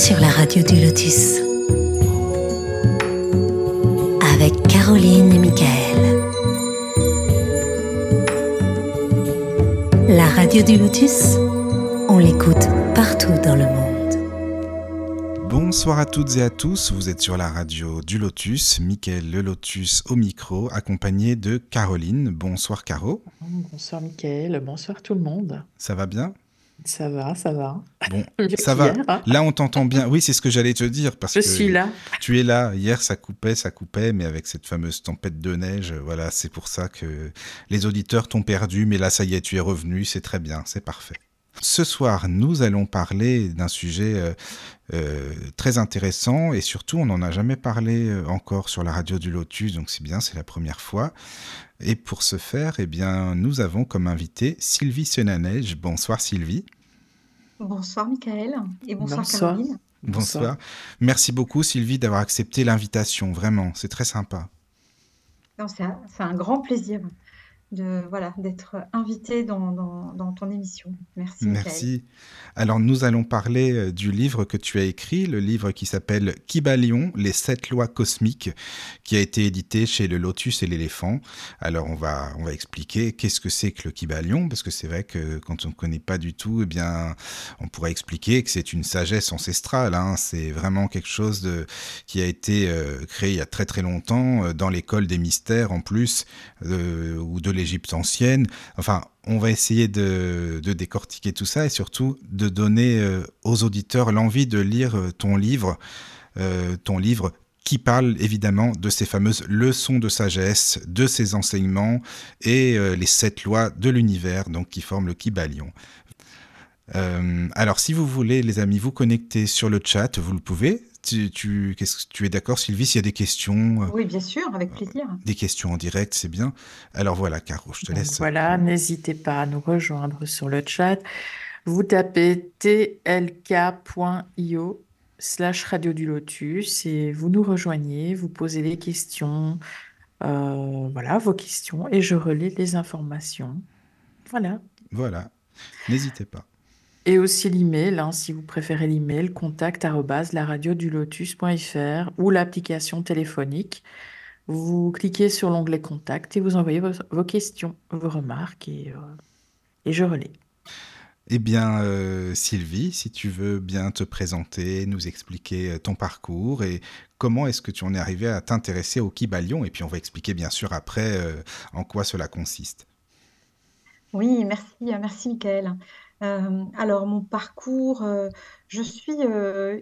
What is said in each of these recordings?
sur la radio du Lotus. Avec Caroline et Michael. La radio du Lotus, on l'écoute partout dans le monde. Bonsoir à toutes et à tous, vous êtes sur la radio du Lotus, Michael le Lotus au micro, accompagné de Caroline. Bonsoir Caro. Bonsoir Michael, bonsoir tout le monde. Ça va bien? Ça va, ça va. Bon, ça va. Là, on t'entend bien. Oui, c'est ce que j'allais te dire parce Je que suis là. Tu es là. Hier, ça coupait, ça coupait, mais avec cette fameuse tempête de neige, voilà, c'est pour ça que les auditeurs t'ont perdu. Mais là, ça y est, tu es revenu. C'est très bien, c'est parfait. Ce soir, nous allons parler d'un sujet euh, euh, très intéressant et surtout, on n'en a jamais parlé euh, encore sur la radio du Lotus, donc c'est bien, c'est la première fois. Et pour ce faire, eh bien, nous avons comme invité Sylvie Senanège. Bonsoir Sylvie. Bonsoir Michael et bonsoir, Caroline. Bonsoir. Merci beaucoup Sylvie d'avoir accepté l'invitation, vraiment, c'est très sympa. C'est un grand plaisir voilà d'être invité dans, dans, ton émission. Merci. Merci. Alors nous allons parler euh, du livre que tu as écrit, le livre qui s'appelle Kybalion, les sept lois cosmiques, qui a été édité chez le Lotus et l'éléphant. Alors on va on va expliquer qu'est-ce que c'est que le Kybalion, parce que c'est vrai que quand on ne connaît pas du tout, eh bien on pourrait expliquer que c'est une sagesse ancestrale. Hein. C'est vraiment quelque chose de qui a été euh, créé il y a très très longtemps euh, dans l'école des mystères en plus ou de l'Égypte ancienne. Enfin, on va essayer de, décortiquer tout ça et surtout de donner euh, aux auditeurs l'envie de lire euh, ton livre, euh, ton livre qui parle évidemment de ces fameuses leçons de sagesse, de ces enseignements et les sept lois de l'univers, donc qui forment le Kybalion. Alors, si vous voulez, les amis, vous connecter sur le chat, vous le pouvez. Tu, tu, tu es d'accord, Sylvie, s'il y a des questions euh, Oui, bien sûr, avec plaisir. Des questions en direct, c'est bien. Alors voilà, Caro, je te laisse. Voilà, n'hésitez pas à nous rejoindre sur le chat. Vous tapez tlk.io slash radio du lotus et vous nous rejoignez, vous posez des questions, euh, voilà, vos questions, et je relais les informations. Voilà. Voilà, n'hésitez pas. Et aussi l'email, hein, si vous préférez l'email, contact lotus.fr ou l'application téléphonique. Vous cliquez sur l'onglet contact et vous envoyez vos, questions, vos remarques et, euh, et je relais. Eh bien, euh, Sylvie, si tu veux bien te présenter, nous expliquer euh, ton parcours et comment est-ce que tu en es arrivé à t'intéresser au Kibalion, et puis on va expliquer bien sûr après en quoi cela consiste. Oui, merci, merci Michael. Alors mon parcours, je suis,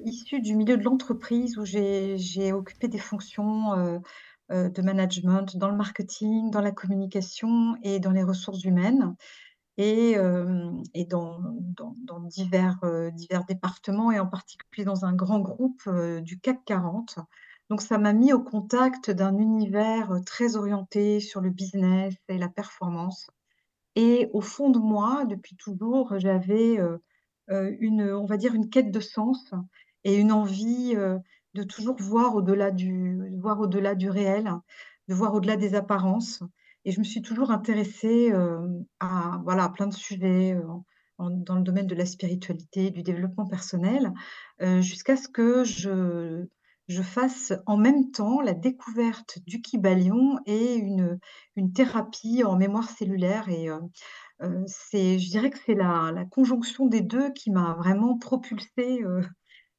issue du milieu de l'entreprise où j'ai occupé des fonctions, de management dans le marketing, dans la communication et dans les ressources humaines et dans divers départements et en particulier dans un grand groupe, du CAC 40. Donc ça m'a mis au contact d'un univers, très orienté sur le business et la performance. Et au fond de moi, depuis toujours, j'avais, euh, euh, une, on va dire, une quête de sens et une envie, euh, de toujours voir au-delà du voir au-delà du réel, de voir au-delà des apparences. Et je me suis toujours intéressée, à voilà, plein de sujets, dans le domaine de la spiritualité, du développement personnel, jusqu'à ce que je je fasse en même temps la découverte du Kybalion et une, une thérapie en mémoire cellulaire. Et euh, euh, c'est, je dirais que c'est la, la conjonction des deux qui m'a vraiment propulsée euh,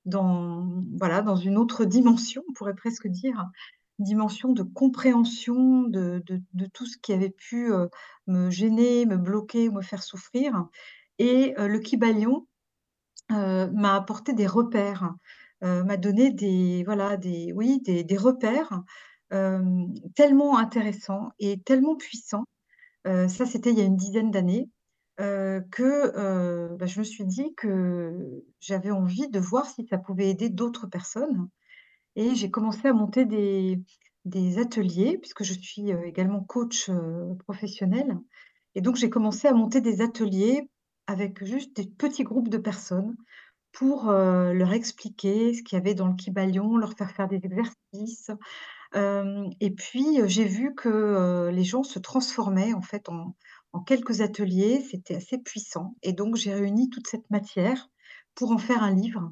dans, voilà, dans une autre dimension, on pourrait presque dire, dimension de compréhension de, de, tout ce qui avait pu me gêner, me bloquer ou me faire souffrir. Et le Kybalion m'a apporté des repères m'a donné des voilà, des oui, des des repères, tellement intéressants et tellement puissants, ça c'était il y a une dizaine d'années, que, bah, je me suis dit que j'avais envie de voir si ça pouvait aider d'autres personnes. Et j'ai commencé à monter des des ateliers puisque je suis, également coach, professionnel. Et donc j'ai commencé à monter des ateliers avec juste des petits groupes de personnes pour, leur expliquer ce qu'il y avait dans le Kybalion, leur faire faire des exercices. Et puis, j'ai vu que, les gens se transformaient en fait en en quelques ateliers, c'était assez puissant et donc j'ai réuni toute cette matière pour en faire un livre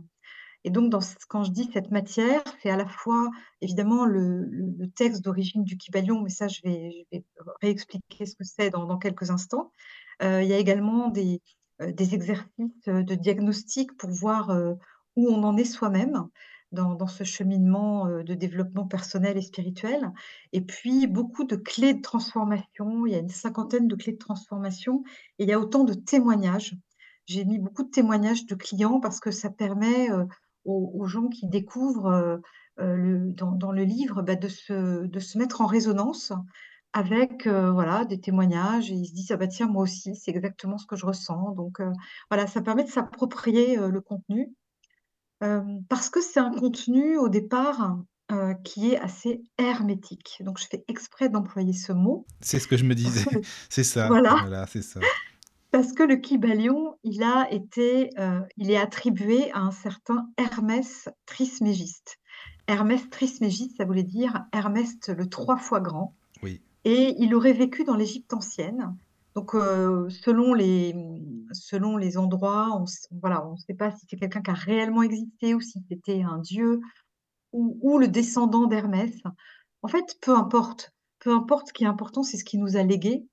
Et donc, dans quand je dis cette matière, c'est à la fois évidemment le, texte d'origine du Kybalion, mais ça, je vais, réexpliquer ce que c'est dans, quelques instants. Il y a également des, des exercices de diagnostic pour voir euh, où on en est soi-même dans, ce cheminement euh, de développement personnel et spirituel. Et puis, beaucoup de clés de transformation. Il y a une cinquantaine de clés de transformation et il y a autant de témoignages. J'ai mis beaucoup de témoignages de clients parce que ça permet euh, aux, gens qui découvrent euh, le, dans, dans, le livre bah, de, se, de se mettre en résonance avec voilà, des témoignages et ils se disent ah bah tiens moi aussi c'est exactement ce que je ressens. Donc voilà ça permet de s'approprier le contenu. Parce que c'est un contenu au départ qui est assez hermétique. Donc je fais exprès d'employer ce mot. C'est ce que je me disais. C'est ça. voilà, voilà c'est ça. Parce que le Kybalion il a été il est attribué à un certain Hermès Trismégiste. Hermès Trismégiste ça voulait dire Hermès le trois fois grand et il aurait vécu dans l'Égypte ancienne. Donc, euh, selon, les, selon les endroits, on ne sait pas si c'est quelqu'un qui a réellement existé ou si c'était un dieu ou, le descendant d'Hermès. En fait, peu importe. Peu importe, ce qui est important, c'est ce qu'il nous a légué.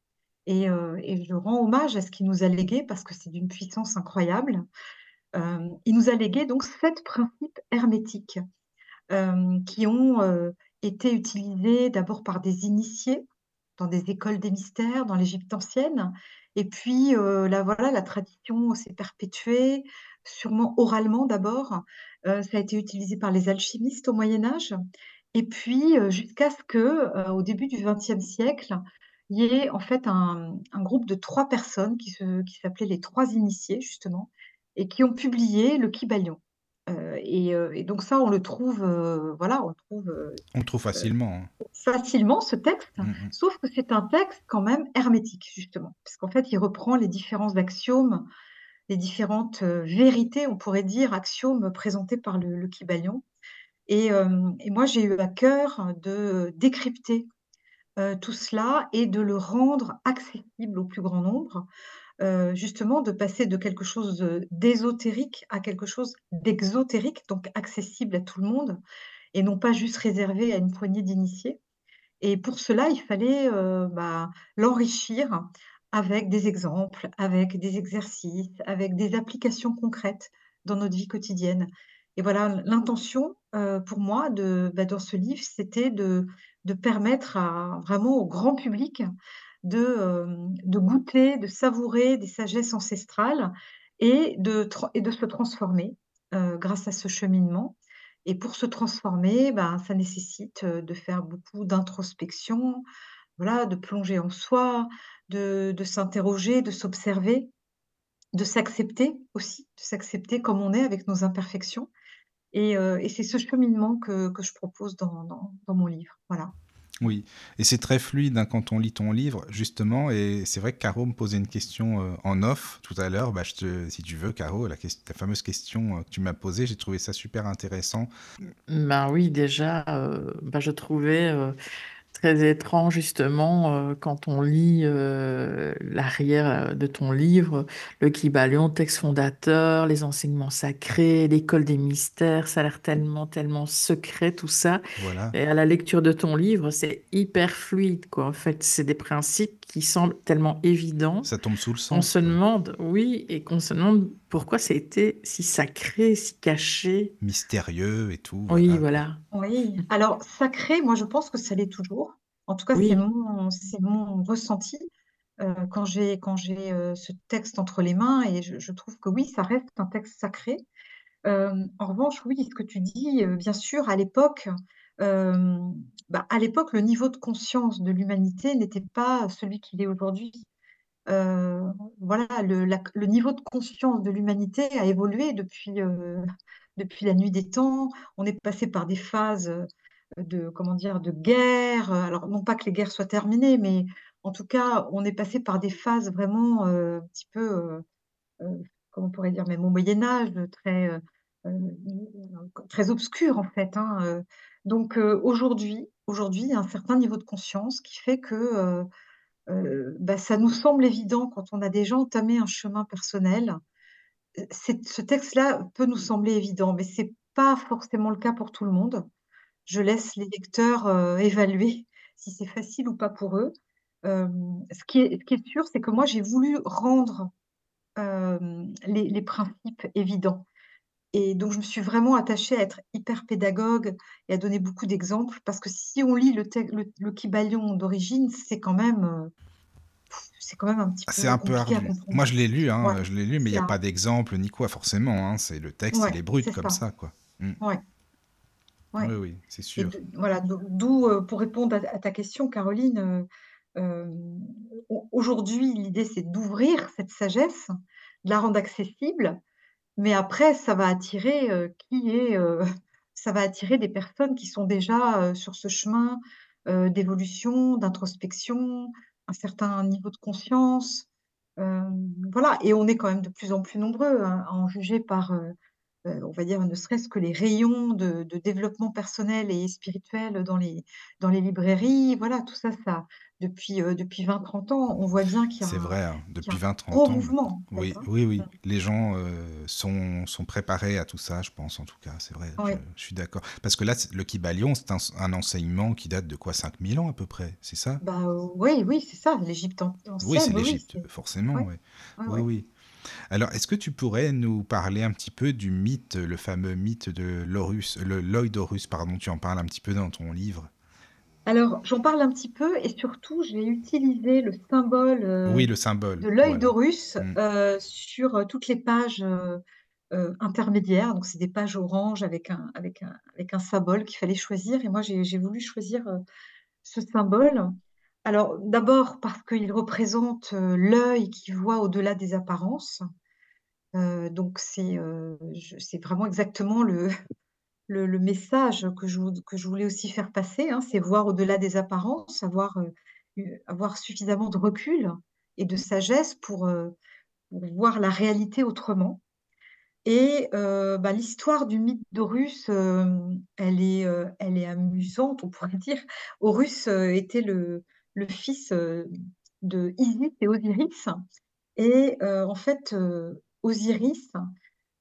Et, euh, et, je rends hommage à ce qu'il nous a légué parce que c'est d'une puissance incroyable. Euh, il nous a légué donc sept principes hermétiques qui ont été utilisés d'abord par des initiés dans des écoles des mystères, dans l'Égypte ancienne. Et puis, euh, voilà, la tradition s'est perpétuée, sûrement oralement d'abord. Euh, ça a été utilisé par les alchimistes au Moyen Âge. Et puis, euh, jusqu'à ce que, au début du XXe siècle, il y ait en fait un, groupe de trois personnes qui, qui s'appelaient les Trois Initiés, justement, et qui ont publié le Kybalion. Euh, euh, et, donc ça, on le trouve, euh, voilà, on trouve. on trouve facilement. Hein. Facilement ce texte, mmh, mmh. sauf que c'est un texte quand même hermétique justement, parce qu'en fait, il reprend les différents axiomes, les différentes vérités, on pourrait dire axiomes présentés par le, le Kybalion. Et, et moi, j'ai eu à cœur de décrypter tout cela et de le rendre accessible au plus grand nombre. Euh, justement de passer de quelque chose d'ésotérique à quelque chose d'exotérique, donc accessible à tout le monde, et non pas juste réservé à une poignée d'initiés. Et pour cela, il fallait euh, bah, l'enrichir avec des exemples, avec des exercices, avec des applications concrètes dans notre vie quotidienne. Et voilà, l'intention euh, pour moi de, bah, dans ce livre, c'était de, permettre vraiment au grand public de, de goûter, de savourer des sagesses ancestrales et de, et de se transformer grâce à ce cheminement. Et pour se transformer, ben, ça nécessite de faire beaucoup d'introspection, voilà, de plonger en soi, de, de s'interroger, de s'observer, de s'accepter aussi, de s'accepter comme on est avec nos imperfections. Et, et c'est ce cheminement que, que je propose dans, dans, dans, mon livre. Voilà. Oui, et c'est très fluide hein, quand on lit ton livre, justement, et c'est vrai que Caro me posait une question euh, en off tout à l'heure. Bah, si tu veux, Caro, la, fameuse question euh, que tu m'as posée, j'ai trouvé ça super intéressant. Ben oui, déjà, euh, ben je trouvais très étrange justement euh, quand on lit euh, l'arrière euh, de ton livre, le Kybalion, texte fondateur, les enseignements sacrés, l'école des mystères, ça a l'air tellement, tellement secret tout ça. Voilà. Et à la lecture de ton livre, c'est hyper fluide, quoi. En fait, c'est des principes qui semblent tellement évidents. Ça tombe sous le sens. On se demande, oui, et qu'on se demande pourquoi ça a été si sacré, si caché. Mystérieux et tout. Oui, voilà. Oui, alors sacré, moi je pense que ça l'est toujours. En tout cas, c'est mon, mon ressenti euh, quand j'ai quand j'ai euh, ce texte entre les mains et je, trouve que oui, ça reste un texte sacré. Euh, en revanche, oui, ce que tu dis, bien sûr, à l'époque, bah, à l'époque, le niveau de conscience de l'humanité n'était pas celui qu'il est aujourd'hui. voilà, le, le, niveau de conscience de l'humanité a évolué depuis, depuis la nuit des temps. On est passé par des phases de, comment dire, de guerre. Alors, non pas que les guerres soient terminées, mais en tout cas, on est passé par des phases vraiment un petit peu, comment on pourrait dire, même au Moyen-Âge, très, très obscures en fait. Hein, donc aujourd'hui, aujourd'hui, il y a un certain niveau de conscience qui fait que bah, ça nous semble évident quand on a déjà entamé un chemin personnel ce texte-là peut nous sembler évident, mais c'est pas forcément le cas pour tout le monde. Je laisse les lecteurs, heu, évaluer si c'est facile ou pas pour eux. Hem, ce qui est ce qui est sûr, c'est que moi, j'ai voulu rendre, hem, les les principes évidents et donc je me suis vraiment attachée à être hyper pédagogue et à donner beaucoup d'exemples parce que si on lit le tec le le Kybalion d'origine, c'est quand même, c'est quand même un petit C'est peu un peu ardu. Moi, je l'ai lu, Ouais, hein, je l'ai lu, mais il y c'est a un pas d'exemple ni quoi forcément, hein. C'est le texte, il est brut c'est comme ça. ça, quoi. Mmh. Ouais, ouais. Oui, oui, c'est Et sûr. de voilà, d'o d'où, heu, pour répondre à à ta question Caroline, heu, hem, au aujourd'hui, l'idée, c'est d'ouvrir cette sagesse, de la rendre accessible, mais après ça va attirer, qui est, ça va attirer des personnes qui sont déjà, sur ce chemin, d'évolution, d'introspection, un certain niveau de conscience, voilà et on est quand même de plus en plus nombreux, hein, à en juger par, on va dire, ne serait-ce que les rayons de de développement personnel et spirituel dans les dans les librairies. Voilà, tout ça, ça depuis, heu, depuis 20-30 ans, on voit bien qu'il y a C'est un vrai, hein, depuis a un 20-30 gros ans. mouvement, Oui, hein. oui, Mmh. oui. Les gens euh, sont, sont préparés à tout ça, je pense, en tout cas. C'est vrai, je, suis d'accord. Parce que là, le Kybalion, c'est un, un enseignement qui date de quoi 5000 ans à peu près, c'est ça? Bah, oui, oui, c'est ça, l'Égypte Oui, c'est oui, oui, l'Égypte, forcément, ouais, ouais. ouais, Oui, oui. Alors, est-ce que tu pourrais nous parler un petit peu du mythe, le fameux mythe de l'Horus, le l'œil d'Horus, pardon, tu en parles un petit peu dans ton livre Alors, j'en parle un petit peu et surtout, j'ai utilisé le symbole, Oui, heu, le symbole, de l'œil voilà. d'Horus, Mm. heu, sur, heu, toutes les pages, intermédiaires. Donc c'est des pages orange avec un avec un avec un symbole qu'il fallait choisir et moi j'ai voulu choisir, ce symbole. Alors d'abord parce qu'il représente, heu, l'œil qui voit au-delà des apparences, heu, donc je c'est vraiment exactement le le message que je que je voulais aussi faire passer, hein, c'est voir au-delà des apparences, avoir, avoir suffisamment de recul et de sagesse pour, voir la réalité autrement et bah, l'histoire du mythe d'Horus, elle elle est amusante, on pourrait dire. Horus, était le le fils, heu, de Isis et Osiris. Et heu, en fait, heu, Osiris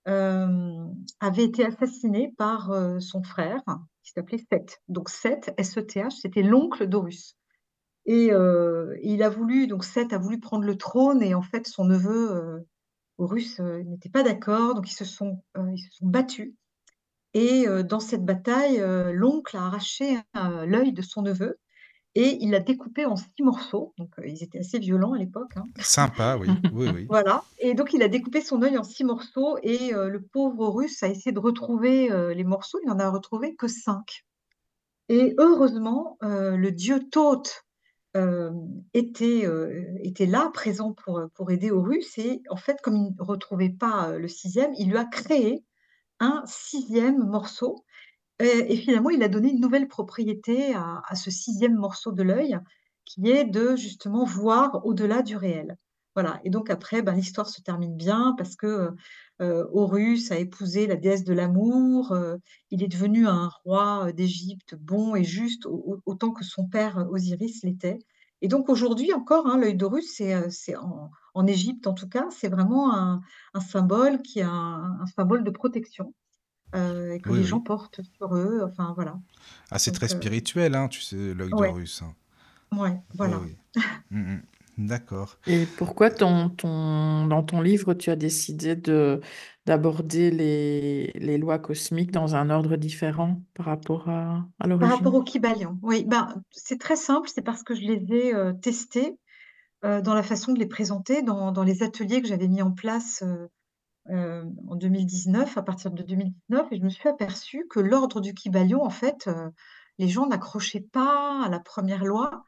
avait été assassiné par, son frère qui s'appelait Seth. Donc Seth, S-E-T-H, c'était l'oncle d'Horus. Et il a voulu donc Seth a voulu prendre le trône et en fait son neveu, Horus, n'était pas d'accord, donc ils se sont, ils se sont battus. Et dans cette bataille, l'oncle a arraché, l'œil de son neveu et il l'a découpé en 6 morceaux, donc heu, ils étaient assez violents à l'époque, hein. Sympa, oui, oui, oui. Voilà. Et donc il a découpé son œil en 6 morceaux et heu, le pauvre Russe a essayé de retrouver, heu, les morceaux, il en a retrouvé que 5 et heureusement, heu, le dieu Thoth, était, était là, présent pour, pour aider Horus et en fait, comme il ne retrouvait pas, le sixième, il lui a créé un sixième morceau et finalement, il a donné une nouvelle propriété à ce sixième morceau de l'œil, qui est de justement voir au-delà du réel. Voilà. Et donc après, ben, l'histoire se termine bien parce que, heu, Horus a épousé la déesse de l'amour, heu, il est devenu un roi, heu, d'Égypte bon et juste au au autant que son père, Osiris l'était. Et donc aujourd'hui encore, hein, l'œil d'Horus, c'est, en Égypte en tout cas, c'est vraiment un un symbole qui a un un symbole de protection et que Oui, les gens portent sur eux, enfin voilà. Ah, c'est très heu, spirituel, hein, tu sais, l'œil ouais, d'Horus. hein. ouais, Oui, voilà. oui. Mm, mm. D'accord. Et pourquoi ton, ton, dans ton livre, tu as décidé de, d'aborder les, les lois cosmiques dans un ordre différent par rapport à, à Par rapport l'origine? au Kybalion, oui, ben, c'est très simple, c'est parce que je les ai, heu, testés, heu, dans la façon de les présenter, dans dans les ateliers que j'avais mis en place, heu, hem, en 2019, à partir de 2019 et je me suis aperçue que l'ordre du Kybalion, en fait, heu, les gens n'accrochaient pas à la première loi,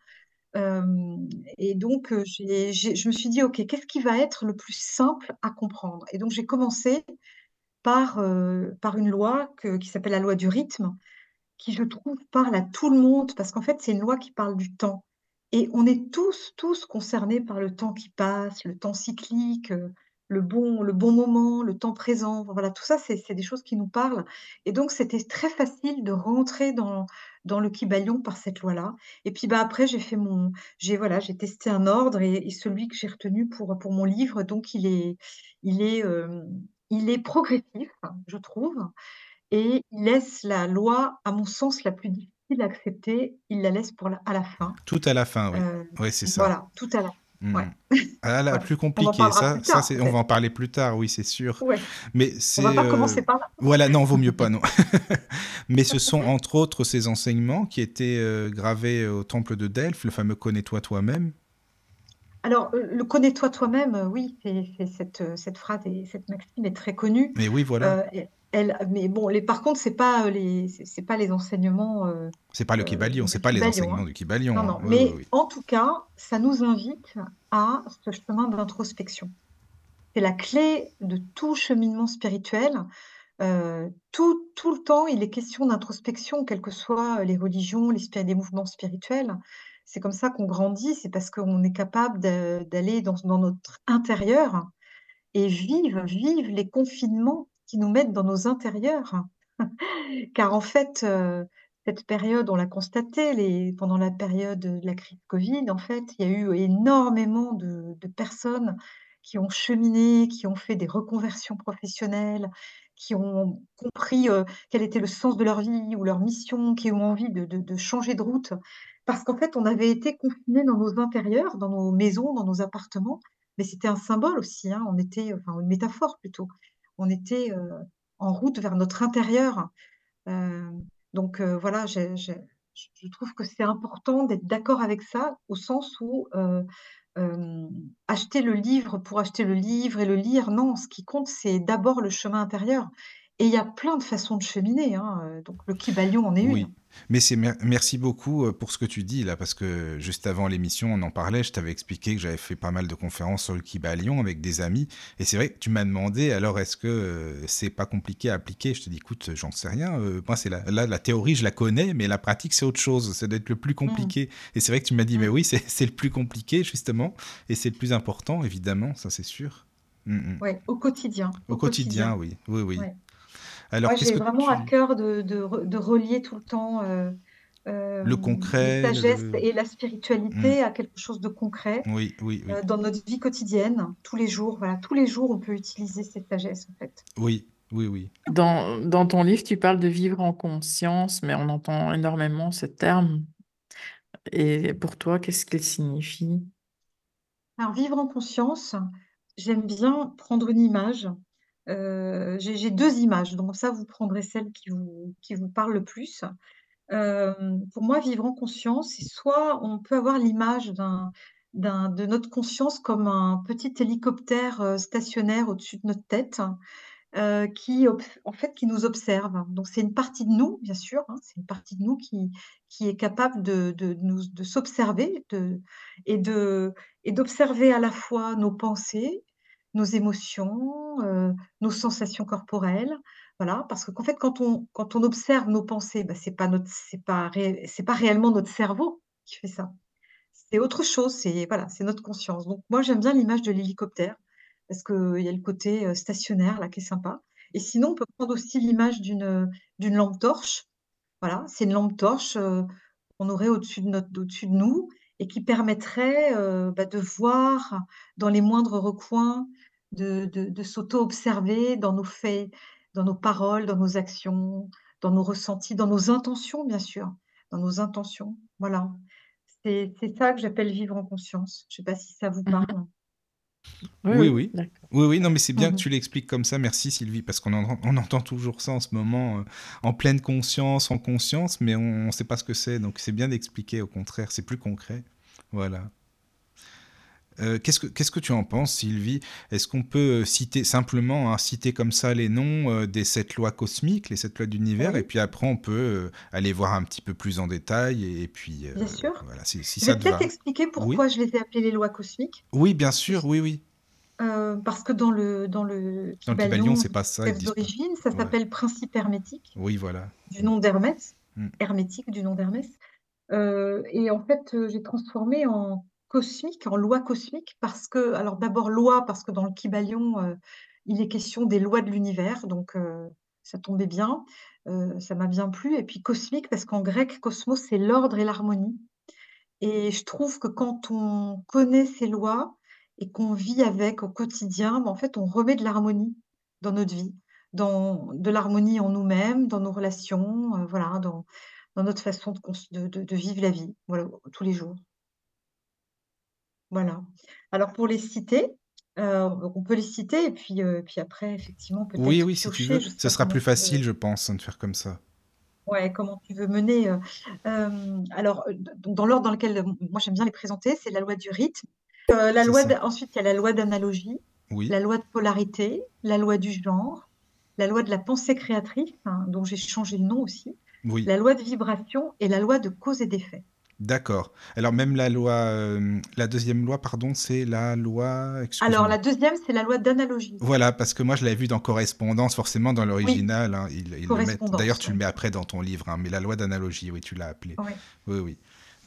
hem et donc je me suis dit: «OK, qu'est-ce qui va être le plus simple à comprendre?» et donc j'ai commencé par, par une loi qui s'appelle la loi du rythme, qui je trouve parle à tout le monde parce qu'en fait, c'est une loi qui parle du temps et on est tous, tous concernés par le temps qui passe, le temps cyclique, le bon le bon moment, le temps présent. Voilà, tout ça, c'est des choses qui nous parlent et donc c'était très facile de rentrer dans dans le Kybalion par cette loi-là et puis, bah, après j'ai fait mon j'ai voilà, j'ai testé un ordre et et celui que j'ai retenu pour, pour mon livre donc il est il est, hem, il est progressif, je trouve, et il laisse la loi, à mon sens, la plus difficile à accepter, il la laisse pour la à la fin. Tout à la fin, oui. Heu, Oui, c'est ça. voilà, tout à la Mmh ouais. mh. Ah, plus parlera ça ça c'est on va en parler plus tard, oui, c'est sûr. Ouais. Mais On va c'est, pas heu commencer par là. voilà, non, vaut mieux pas, non. Mais ce sont entre autres ces enseignements qui étaient, heu, gravés au temple de Delphes, le fameux «Connais-toi toi-même». Alors, le «Connais-toi toi-même», oui, c'est c'est cette, cette phrase et cette maxime est très connue. Mais oui, voilà. Et elle mais bon, les par contre, c'est pas, heu, les c'est pas les enseignements, heu C'est pas le heu, Kybalion, c'est pas les enseignements hein. du Kybalion, Non, hein. non, Oui, oui, mais en tout cas, ça nous invite à ce chemin d'introspection. C'est la clé de tout cheminement spirituel. Heu, tout tout le temps, il est question d'introspection, quelles que soient, les religions, les mouvements spirituels. C'est comme ça qu'on grandit, c'est parce qu'on est capable d'aller dans dans notre intérieur et vivre vivre les confinements qui nous mettent dans nos intérieurs. Car en fait, heu, cette période, on l'a constaté, pendant la période, de la crise covid, en fait, il y a eu énormément de personnes qui ont cheminé, qui ont fait des reconversions professionnelles, qui ont compris, heu, quel était le sens de leur vie ou leur mission, qui ont envie de changer de route. Parce qu'en fait, on avait été confinés dans nos intérieurs, dans nos maisons, dans nos appartements, mais c'était un symbole aussi, hein. On était enfin, une métaphore plutôt. On était, heu, en route vers notre intérieur. Heu, donc heu, voilà, je trouve que c'est important d'être d'accord avec ça, au sens où, acheter le livre pour acheter le livre et le lire, non, ce qui compte, c'est d'abord le chemin intérieur et il y a plein de façons de cheminer, hein, heu, donc le Kybalion en est une. Oui, mais c'est mer merci beaucoup, heu, pour ce que tu dis là, parce que juste avant l'émission, on en parlait, je t'avais expliqué que j'avais fait pas mal de conférences sur le Kybalion avec des amis et c'est vrai que tu m'as demandé: «Alors est-ce que, heu, c'est pas compliqué à appliquer?» je te dis: «Écoute, j'en sais rien, heu, moi c'est la là, la théorie, je la connais, mais la pratique, c'est autre chose, ça doit être le plus Mmh. compliqué» et c'est vrai que tu m'as dit: «Mais Mmh. oui, c'est le plus compliqué justement et c'est le plus important évidemment, ça c'est sûr». Mmh mh. Ouais, au quotidien, Au au quotidien, quotidien. oui. Oui, oui. Ouais. Alors Moi, j'ai vraiment à cœur de de re de relier tout le temps, heu, Le hem, les concret, sagesses le et la mmh. spiritualité à quelque chose de concret, Oui, oui, heu, oui. dans notre vie quotidienne, tous les jours. Voilà, tous les jours, on peut utiliser cette sagesse, en fait. Oui, oui, oui. Dans dans ton livre, tu parles de vivre en conscience, mais on entend énormément ce terme et pour toi, qu'est-ce qu'il signifie? Alors vivre en conscience, j'aime bien prendre une image. J'ai 2 images, donc ça, vous prendrez celle qui vous qui vous parle le plus. Pour moi, vivre en conscience, c'est soit on peut avoir l'image de notre conscience comme un petit hélicoptère, stationnaire au-dessus de notre tête, qui en fait, qui nous observe. Donc c'est une partie de nous, bien sûr, hein, c'est une partie de nous qui qui est capable de de de s'observer, de et de et d'observer à la fois nos pensées, nos émotions, heu, nos sensations corporelles. Voilà, parce que qu'en fait, quand on quand on observe nos pensées, bah, c'est pas notre c'est pas ré pas réellement notre cerveau qui fait ça. C'est autre chose, c'est voilà, notre conscience. Donc moi, j'aime bien l'image de l'hélicoptère parce qu'il y a le côté, heu, stationnaire là qui est sympa et sinon, on peut prendre aussi l'image d'une, lampe torche. Voilà, c'est une lampe torche, heu, qu'on aurait au-dessus de au-dessus de nous et qui permettrait, bah, de voir dans les moindres recoins, de de de s'auto-observer dans nos faits, dans nos paroles, dans nos actions, dans nos ressentis, dans nos intentions, bien sûr, dans nos intentions. Voilà. C'est ça que j'appelle vivre en conscience. Je sais pas si ça vous Mmh parle? Oui, Oui, oui, oui. Oui, non, mais c'est bien que Mmh tu l'expliques comme ça. Merci Sylvie, parce qu'on en on entend toujours ça en ce moment, heu, en pleine conscience, en conscience, mais on ne sait pas ce que c'est. Donc c'est bien d'expliquer, au contraire, c'est plus concret. Voilà. Qu'est-ce que qu'est-ce que tu en penses, Sylvie? Est-ce qu'on peut, heu, citer simplement, hein, citer comme ça les noms, heu, des 7 lois cosmiques, les 7 lois d'univers? Et Oui, puis après on peut, aller voir un petit peu plus en détail et et puis, bien sûr. voilà, si si Je ça vais peut-être expliquer Oui? pourquoi je les ai appelées les lois cosmiques. Oui, bien sûr, oui, oui. Parce que dans le dans le Dans le Kybalion, c'est pas ça, d'origine, ça Ouais. s'appelle principe hermétique, Oui, voilà. du nom d'Hermès, Mmh. hermétique du nom d'Hermès. Et en fait, j'ai transformé en cosmique, en loi cosmique parce que alors d'abord loi parce que dans le Kybalion, heu, il est question des lois de l'univers donc heu, ça tombait bien, heu, ça m'a bien plu et puis cosmique parce qu'en grec, cosmos, c'est l'ordre et l'harmonie et je trouve que quand on connaît ces lois et qu'on vit avec au quotidien, bah, en fait, on remet de l'harmonie dans notre vie, dans de l'harmonie en nous-mêmes, dans nos relations, voilà, dans notre façon de de vivre la vie, voilà, tous les jours. Voilà. Alors pour les citer, heu, on peut les citer et puis, heu, puis après effectivement Oui, peut-être oui, si tu veux. Ce sera plus veux facile, je pense, de faire comme ça. ouais, comment tu veux mener, heu, hem, alors, dans l'ordre dans lequel, moi j'aime bien les présenter, c'est la loi du rythme, la loi ensuite il y a la loi d'analogie, Oui, la loi de polarité, la loi du genre, la loi de la pensée créatrice, hein, dont j'ai changé le nom aussi, oui. la loi de vibration et la loi de cause et d'effet. D'accord. Alors même la loi, hem, la deuxième loi, pardon, c'est la loi Alors la deuxième, c'est la loi d'analogie. Voilà, parce que moi je l'avais vu dans Correspondance, forcément dans Oui, l'original, hein, ils ils d'ailleurs tu le mets après dans ton livre, hein, mais la loi d'analogie, oui, tu l'as appelée. Ouais, Oui, oui.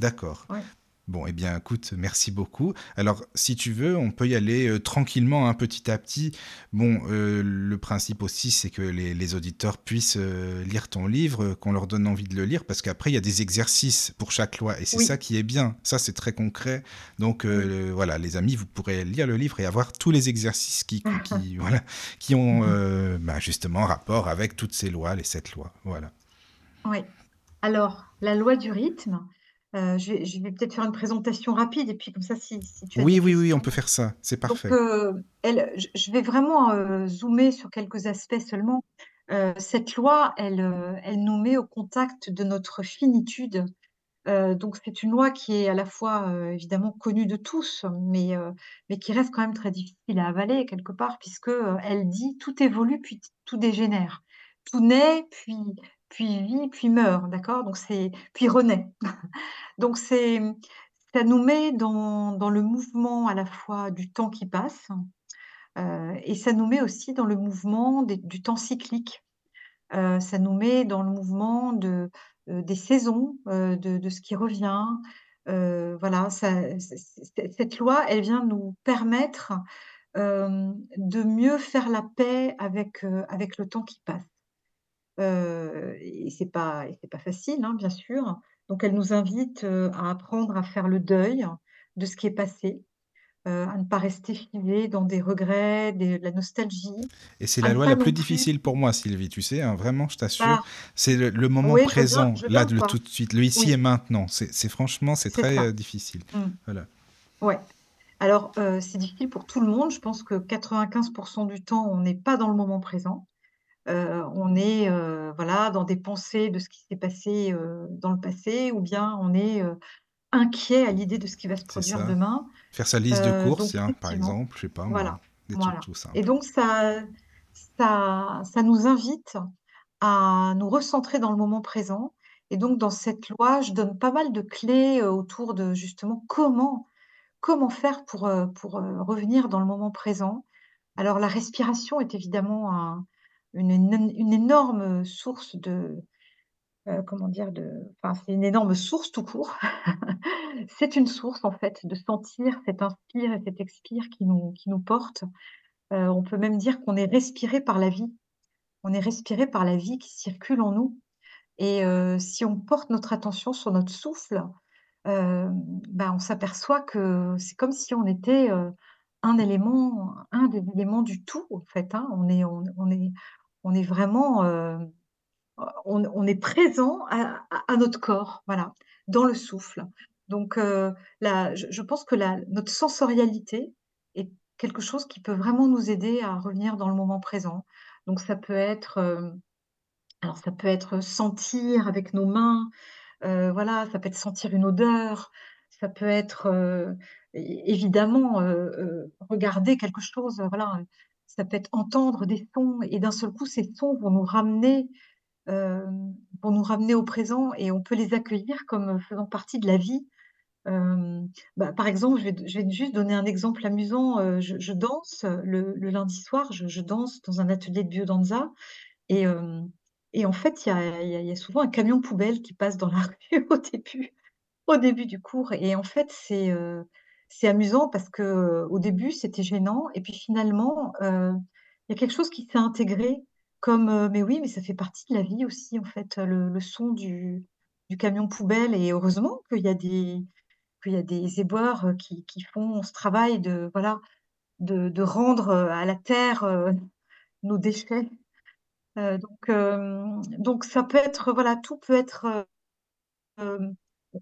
D'accord. ouais. Bon, eh bien, écoute, merci beaucoup. Alors, si tu veux, on peut y aller euh, tranquillement, hein, petit à petit. Bon, euh, le principe aussi, c'est que les, les auditeurs puissent euh, lire ton livre, qu'on leur donne envie de le lire, parce qu'après, il y a des exercices pour chaque loi, et c'est ça qui est bien. Ça, c'est très concret. Donc, oui. voilà, les amis, vous pourrez lire le livre et avoir tous les exercices qui, qui, voilà, qui ont euh, bah, justement rapport avec toutes ces lois, les sept lois. Voilà. Oui. Alors, la loi du rythme, heu, je vais peut-être faire une présentation rapide et puis comme ça si si tu as Oui, oui, oui, on peut faire ça. C'est Donc, parfait. elle je vais vraiment, heu, zoomer sur quelques aspects seulement. Cette loi, elle, elle nous met au contact de notre finitude. Donc c'est une loi qui est à la fois, évidemment connue de tous, mais, mais qui reste quand même très difficile à avaler quelque part puisque, elle dit: «Tout évolue puis tout dégénère. Tout naît puis puis vit puis meurt», d'accord? Donc c'est puis renaît. Donc c'est, ça nous met dans dans le mouvement à la fois du temps qui passe, heu et ça nous met aussi dans le mouvement du temps cyclique. Heu, ça nous met dans le mouvement de, heu, des saisons, de de ce qui revient. Voilà, cette loi, elle vient nous permettre, de mieux faire la paix avec, avec le temps qui passe. Et c'est pas et c'est pas facile, hein, bien sûr. Donc elle nous invite, à apprendre à faire le deuil de ce qui est passé, à ne pas rester figé dans des regrets, des de la nostalgie, Et c'est la loi la plus difficile pour moi, Sylvie, tu sais, hein, vraiment, je t'assure. ah C'est le, le moment oui, je présent, je là, le tout de suite, le ici et Oui, maintenant. C'est franchement, c'est très difficile. Mmh. Voilà. Ouais. Alors, c'est difficile pour tout le monde. Je pense que 95% du temps, on n'est pas dans le moment présent. Heu, on est, heu, voilà, dans des pensées de ce qui s'est passé, heu, dans le passé ou bien on est, inquiet à l'idée de ce qui va se produire demain. Faire sa liste de courses, donc hein, par exemple, je sais pas voilà, des trucs voilà. tout et donc ça ça ça nous invite à nous recentrer dans le moment présent. Et donc dans cette loi, je donne pas mal de clés, autour de justement comment comment faire pour, pour, revenir dans le moment présent. Alors la respiration est évidemment un une une énorme, source de, heu, comment dire? De enfin, c'est une énorme source tout court. C'est une source en fait de sentir cet inspire et cet expire qui nous qui nous porte. Heu, on peut même dire qu'on est respiré par la vie. On est respiré par la vie qui circule en nous et heu, si on porte notre attention sur notre souffle, bah, on s'aperçoit que c'est comme si on était, un élément un des éléments du tout en fait, hein. On est on on est on est vraiment, heu, on est présent à notre corps, voilà, dans le souffle. Donc heu, la je pense que la notre sensorialité est quelque chose qui peut vraiment nous aider à revenir dans le moment présent. Donc ça peut être, hem, alors ça peut être sentir avec nos mains, voilà, ça peut être sentir une odeur, ça peut être, évidemment, regarder quelque chose, voilà, ça peut être entendre des sons et d'un seul coup, ces sons vont nous ramener, vont nous ramener au présent et on peut les accueillir comme, faisant partie de la vie. Hem, bah, par exemple, je vais juste donner un exemple amusant, heu, je danse, le lundi soir, je danse dans un atelier de biodanza et et en fait, il y a souvent un camion poubelle qui passe dans la rue au début du cours et en fait, c'est, c'est amusant parce que, au début, c'était gênant et puis finalement, heu, il y a quelque chose qui s'est intégré comme, heu: «Mais oui, mais ça fait partie de la vie aussi en fait, le son du camion poubelle» et heureusement qu'il y a des qu'il y a des éboueurs, heu, qui font ce travail de voilà, de rendre, à la terre, nos déchets. donc, donc ça peut être, voilà, tout peut être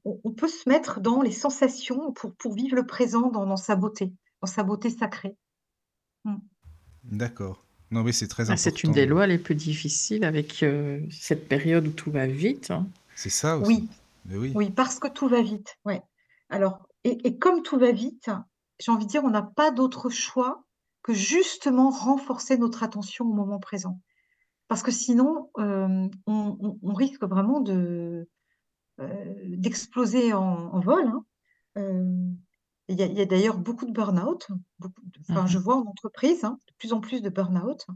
on, peut se mettre dans les sensations pour, pour vivre le présent dans, sa beauté, dans sa beauté sacrée. Mm. D'accord. Non, oui, c'est très important. Ah, c'est une des lois les plus difficiles avec euh, cette période où tout va vite. Hein. C'est ça aussi. Oui. oui. oui. parce que tout va vite. Ouais. Alors, et, comme tout va vite, j'ai envie de dire, on n'a pas d'autre choix que justement renforcer notre attention au moment présent. Parce que sinon, euh, on, risque vraiment de, euh, d'exploser en, vol. Hein. Euh, il y a, d'ailleurs beaucoup de burn-out. Enfin, je mmh vois en entreprise hein, de plus en plus de burn-out.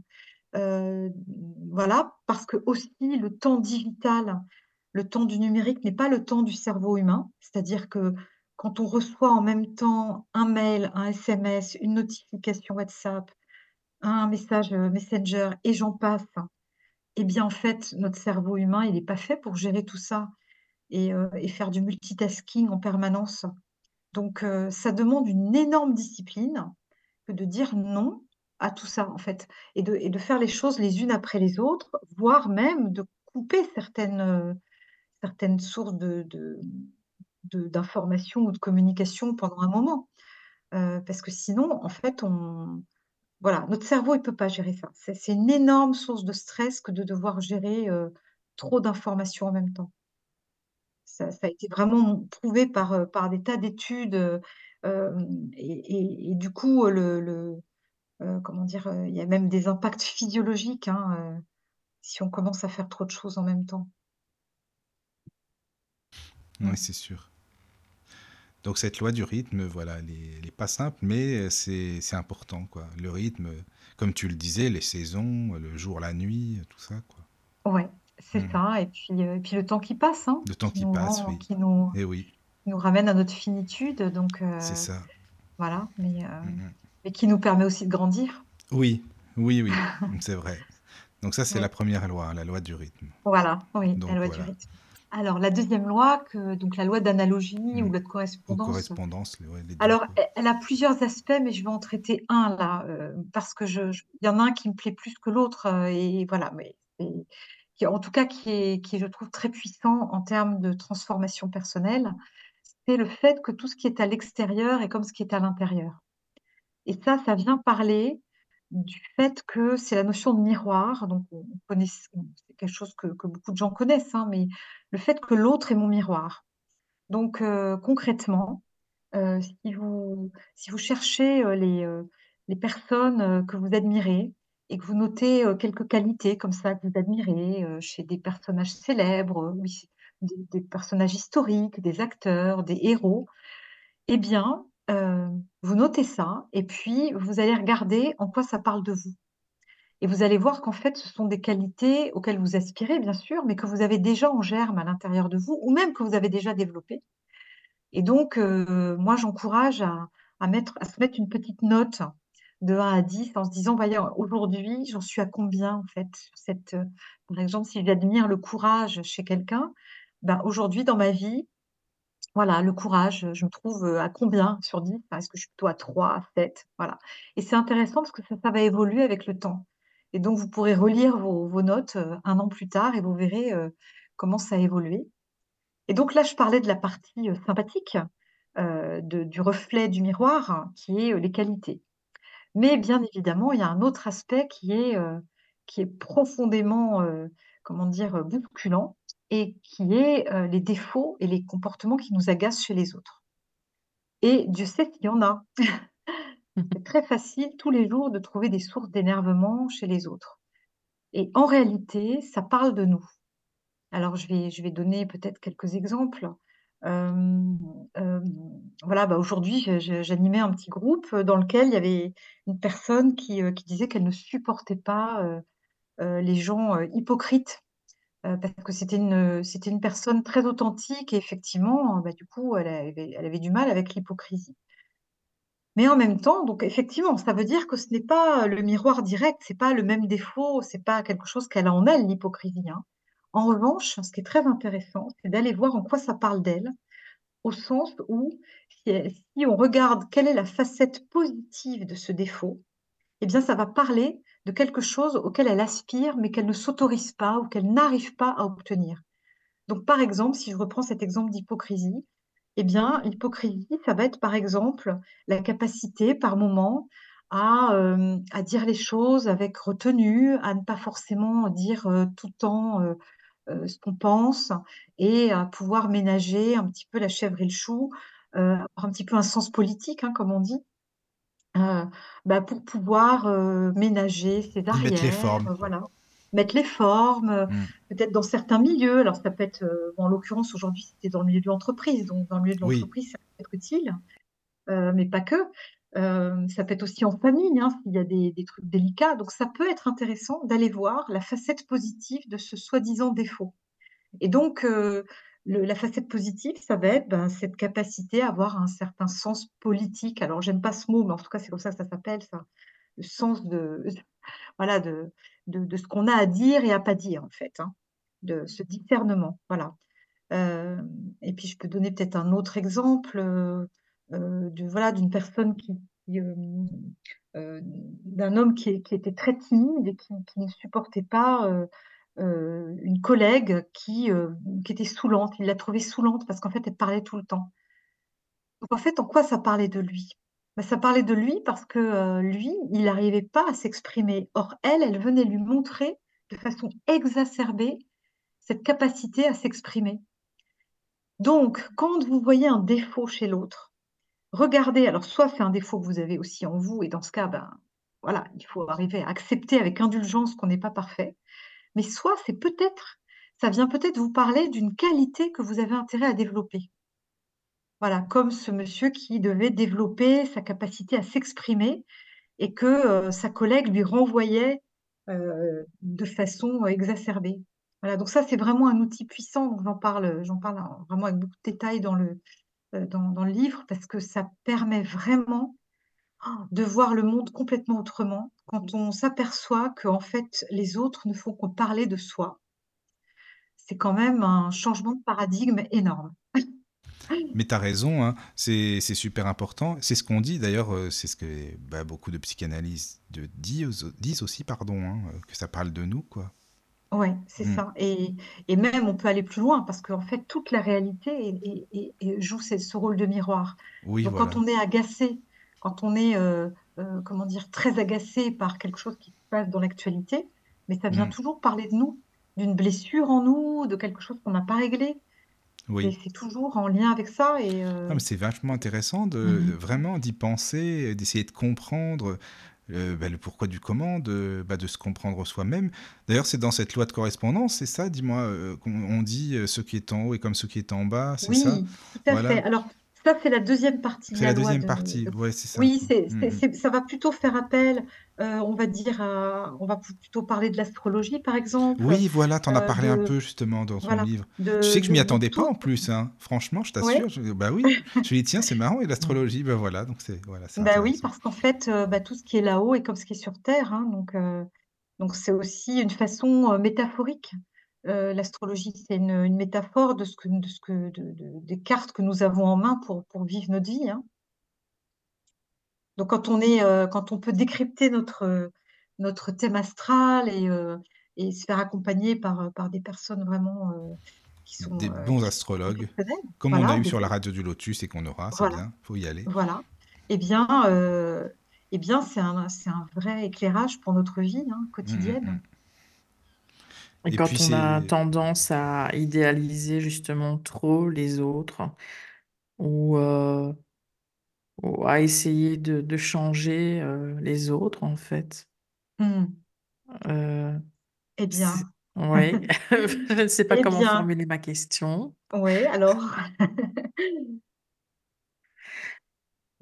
Euh, voilà, parce que aussi le temps digital, le temps du numérique n'est pas le temps du cerveau humain. C'est-à-dire que quand on reçoit en même temps un mail, un SMS, une notification WhatsApp, un message Messenger et j'en passe, eh bien en fait, notre cerveau humain, il n'est pas fait pour gérer tout ça. Euh, et, faire du multitasking en permanence. Donc, euh, ça demande une énorme discipline que de dire non à tout ça, en fait, et de, de faire les choses les unes après les autres, voire même de couper certaines, euh, sources de, d'information ou de communication pendant un moment. parce que sinon, en fait, voilà, notre cerveau, il ne peut pas gérer ça. C'est, une énorme source de stress que de devoir gérer trop d'informations en même temps. Ça, a été vraiment prouvé par, euh, des tas d'études. Euh, et, du coup, le, euh, comment dire, il y a même des impacts physiologiques hein, si on commence à faire trop de choses en même temps. Oui, c'est sûr. Donc cette loi du rythme, voilà, elle n'est pas simple, mais c'est important. Quoi. Le rythme, comme tu le disais, les saisons, le jour, la nuit, tout ça. Quoi. C'est mmh. ça, et puis, euh, et puis le temps qui passe, hein, Le temps qui passe, oui. qui nous, Et oui, nous ramène à notre finitude, donc c'est euh, ça. voilà, mais, euh, mmh qui nous permet aussi de grandir. Oui, oui, oui, c'est vrai. Donc ça, c'est la première loi, hein, la loi du rythme. Voilà, oui, la loi du rythme. Alors, la deuxième loi, que, donc la loi d'analogie ou mmh. de correspondance. correspondance, Alors, elle a plusieurs aspects, mais je vais en traiter un là, parce que je, il y en a un qui me plaît plus que l'autre, et voilà, mais en tout cas qui est, qui je trouve très puissant en termes de transformation personnelle, c'est le fait que tout ce qui est à l'extérieur est comme ce qui est à l'intérieur. Et ça, ça vient parler du fait que c'est la notion de miroir. Donc, on connaît, c'est quelque chose que, beaucoup de gens connaissent, hein, mais le fait que l'autre est mon miroir. Donc, euh, concrètement, euh, si, vous, si vous cherchez euh, les, les personnes que vous admirez, et que vous notez quelques qualités comme ça que vous admirez chez des personnages célèbres, des, personnages historiques, des acteurs, des héros, eh bien, vous notez ça et puis vous allez regarder en quoi ça parle de vous. Et vous allez voir qu'en fait, ce sont des qualités auxquelles vous aspirez, bien sûr, mais que vous avez déjà en germe à l'intérieur de vous, ou même que vous avez déjà développées. Et donc, moi, j'encourage à, mettre, à se mettre une petite note de 1 à 10 en se disant, voyons, aujourd'hui, j'en suis à combien en fait cette, euh, Par exemple, si j'admire le courage chez quelqu'un, ben, aujourd'hui dans ma vie, voilà, le courage, je me trouve euh, à combien sur 10 Est-ce que je suis plutôt à 3, à 7 Voilà. Et c'est intéressant parce que ça, va évoluer avec le temps. Et donc, vous pourrez relire vos, notes euh, un an plus tard et vous verrez comment ça a évolué. Et donc là, je parlais de la partie sympathique, du reflet du miroir, qui est les qualités. Mais bien évidemment, il y a un autre aspect qui est, euh, qui est profondément, euh, comment dire, bousculant et qui est euh, les défauts et les comportements qui nous agacent chez les autres. Et Dieu sait qu'il y en a. C'est très facile tous les jours de trouver des sources d'énervement chez les autres. Et en réalité, ça parle de nous. Alors, je vais, je vais donner peut-être quelques exemples voilà, bah, aujourd'hui, j'animais un petit groupe dans lequel il y avait une personne qui, disait qu'elle ne supportait pas les gens hypocrites. parce que c'était une, c'était une personne très authentique et effectivement, bah, du coup, elle avait, elle avait du mal avec l'hypocrisie. Mais en même temps, donc effectivement, ça veut dire que ce n'est pas le miroir direct, c'est pas le même défaut, c'est pas quelque chose qu'elle a en elle, l'hypocrisie. Hein. En revanche, ce qui est très intéressant, c'est d'aller voir en quoi ça parle d'elle, au sens où si on regarde quelle est la facette positive de ce défaut, eh bien, ça va parler de quelque chose auquel elle aspire, mais qu'elle ne s'autorise pas ou qu'elle n'arrive pas à obtenir. Donc, par exemple, si je reprends cet exemple d'hypocrisie, eh bien, l'hypocrisie, ça va être, par exemple, la capacité, par moment, à, euh, dire les choses avec retenue, à ne pas forcément dire euh, tout le temps euh, ce qu'on pense et à pouvoir ménager un petit peu la chèvre et le chou, euh, avoir un petit peu un sens politique, hein, comme on dit. Euh, bah, pour pouvoir euh, ménager ses Y mettre les arrières, formes. euh, voilà, mettre les formes, euh, Mm. peut-être dans certains milieux. Alors ça peut être, euh, bon, en l'occurrence aujourd'hui c'était dans le milieu de l'entreprise, donc dans le milieu de Oui. l'entreprise ça peut être utile, euh, mais pas que. Ça peut être aussi en famille, hein, s'il y a des, trucs délicats. Donc ça peut être intéressant d'aller voir la facette positive de ce soi-disant défaut. Et donc, la facette positive, ça va être ben, cette capacité à avoir un certain sens politique. Alors, j'aime pas ce mot, mais en tout cas, c'est comme ça que ça s'appelle, ça. Le sens de, voilà, de, de, ce qu'on a à dire et à pas dire, en fait, hein, de ce discernement. Voilà. Et puis, je peux donner peut-être un autre exemple de, voilà, d'une personne qui, euh, euh, d'un homme qui, était très timide et qui, ne supportait pas euh, euh, une collègue qui, euh, qui était saoulante. Il l'a trouvée saoulante parce qu'en fait, elle parlait tout le temps. Donc, en fait, en quoi ça parlait de lui? Ben, ça parlait de lui parce que euh, lui, il n'arrivait pas à s'exprimer. Or, elle, elle venait lui montrer de façon exacerbée cette capacité à s'exprimer. Donc, quand vous voyez un défaut chez l'autre, regardez, alors soit c'est un défaut que vous avez aussi en vous, et dans ce cas, ben, voilà, il faut arriver à accepter avec indulgence qu'on n'est pas parfait, mais soit c'est peut-être, ça vient peut-être vous parler d'une qualité que vous avez intérêt à développer. Voilà, comme ce monsieur qui devait développer sa capacité à s'exprimer et que euh, sa collègue lui renvoyait euh, de façon exacerbée. Voilà, donc ça, c'est vraiment un outil puissant. J'en parle, j'en parle en- vraiment avec beaucoup de détails dans le, dans, dans le livre parce que ça permet vraiment oh, de voir le monde complètement autrement quand on s'aperçoit que en fait, les autres ne font que parler de soi. C'est quand même un changement de paradigme énorme. Mais tu as raison, hein, c'est c'est super important. C'est ce qu'on dit d'ailleurs, euh, c'est ce que bah, beaucoup de psychanalystes de- disent, disent aussi, pardon, hein, euh, que ça parle de nous, quoi. Ouais, c'est Mm. ça. Et, et même, on peut aller plus loin parce qu'en fait, toute la réalité est- est- est- est- joue ce, ce rôle de miroir. Oui, Donc, voilà. quand on est agacé, quand on est, euh, euh, comment dire, très agacé par quelque chose qui se passe dans l'actualité, mais ça vient Mm. toujours parler de nous, d'une blessure en nous, de quelque chose qu'on n'a pas réglé. Et Oui. c'est toujours en lien avec ça. Et, euh, Non, mais c'est vachement intéressant de Mhm. vraiment d'y penser, d'essayer de comprendre euh, bah, le pourquoi du comment, de, bah, de se comprendre soi-même. D'ailleurs, c'est dans cette loi de correspondance, c'est ça, dis-moi, euh, qu'on on dit euh, ce qui est en haut est comme ce qui est en bas, c'est ça? oui, tout à Voilà. fait. Alors, ça, c'est la deuxième partie de C'est la la loi deuxième de, partie, de ouais, c'est ça. Oui, c'est, Mm, c'est- mm. c'est- ça va plutôt faire appel, euh, on va dire, à- on va plutôt parler de l'astrologie, par exemple, Oui, voilà, t'en as euh, parlé un de, peu justement dans ton voilà, livre. Tu de, sais que je m'y de, attendais pas tout. en plus, hein. Franchement, je Ouais. t'assure. je- Bah oui, je me dis tiens, c'est marrant, et l'astrologie, bah voilà, donc c'est voilà, c'est Bah oui, intéressant. parce qu'en fait, euh, bah, tout ce qui est là-haut est comme ce qui est sur Terre, hein, donc, euh, donc c'est aussi une façon euh, métaphorique. Euh, l'astrologie, c'est une, une métaphore de ce que, de ce que, de- de- des cartes que nous avons en main pour, pour vivre notre vie, hein. Donc quand on est, euh, quand on peut décrypter notre, notre thème astral et, euh, et se faire accompagner par, par des personnes vraiment qui sont, Des bons astrologues, comme on a eu des- sur la radio du Lotus et qu'on aura, c'est voilà, bien, faut y aller. voilà. Eh bien, eh bien, c'est un, un vrai éclairage pour notre vie hein, Mm, mm, quotidienne. Et Et quand puis on a tendance à idéaliser justement trop les autres ou, euh, ou à essayer de, de changer euh, les autres, en fait, Hmm. euh, Eh bien, oui, je ne sais pas eh comment bien, formuler ma question. ouais, alors,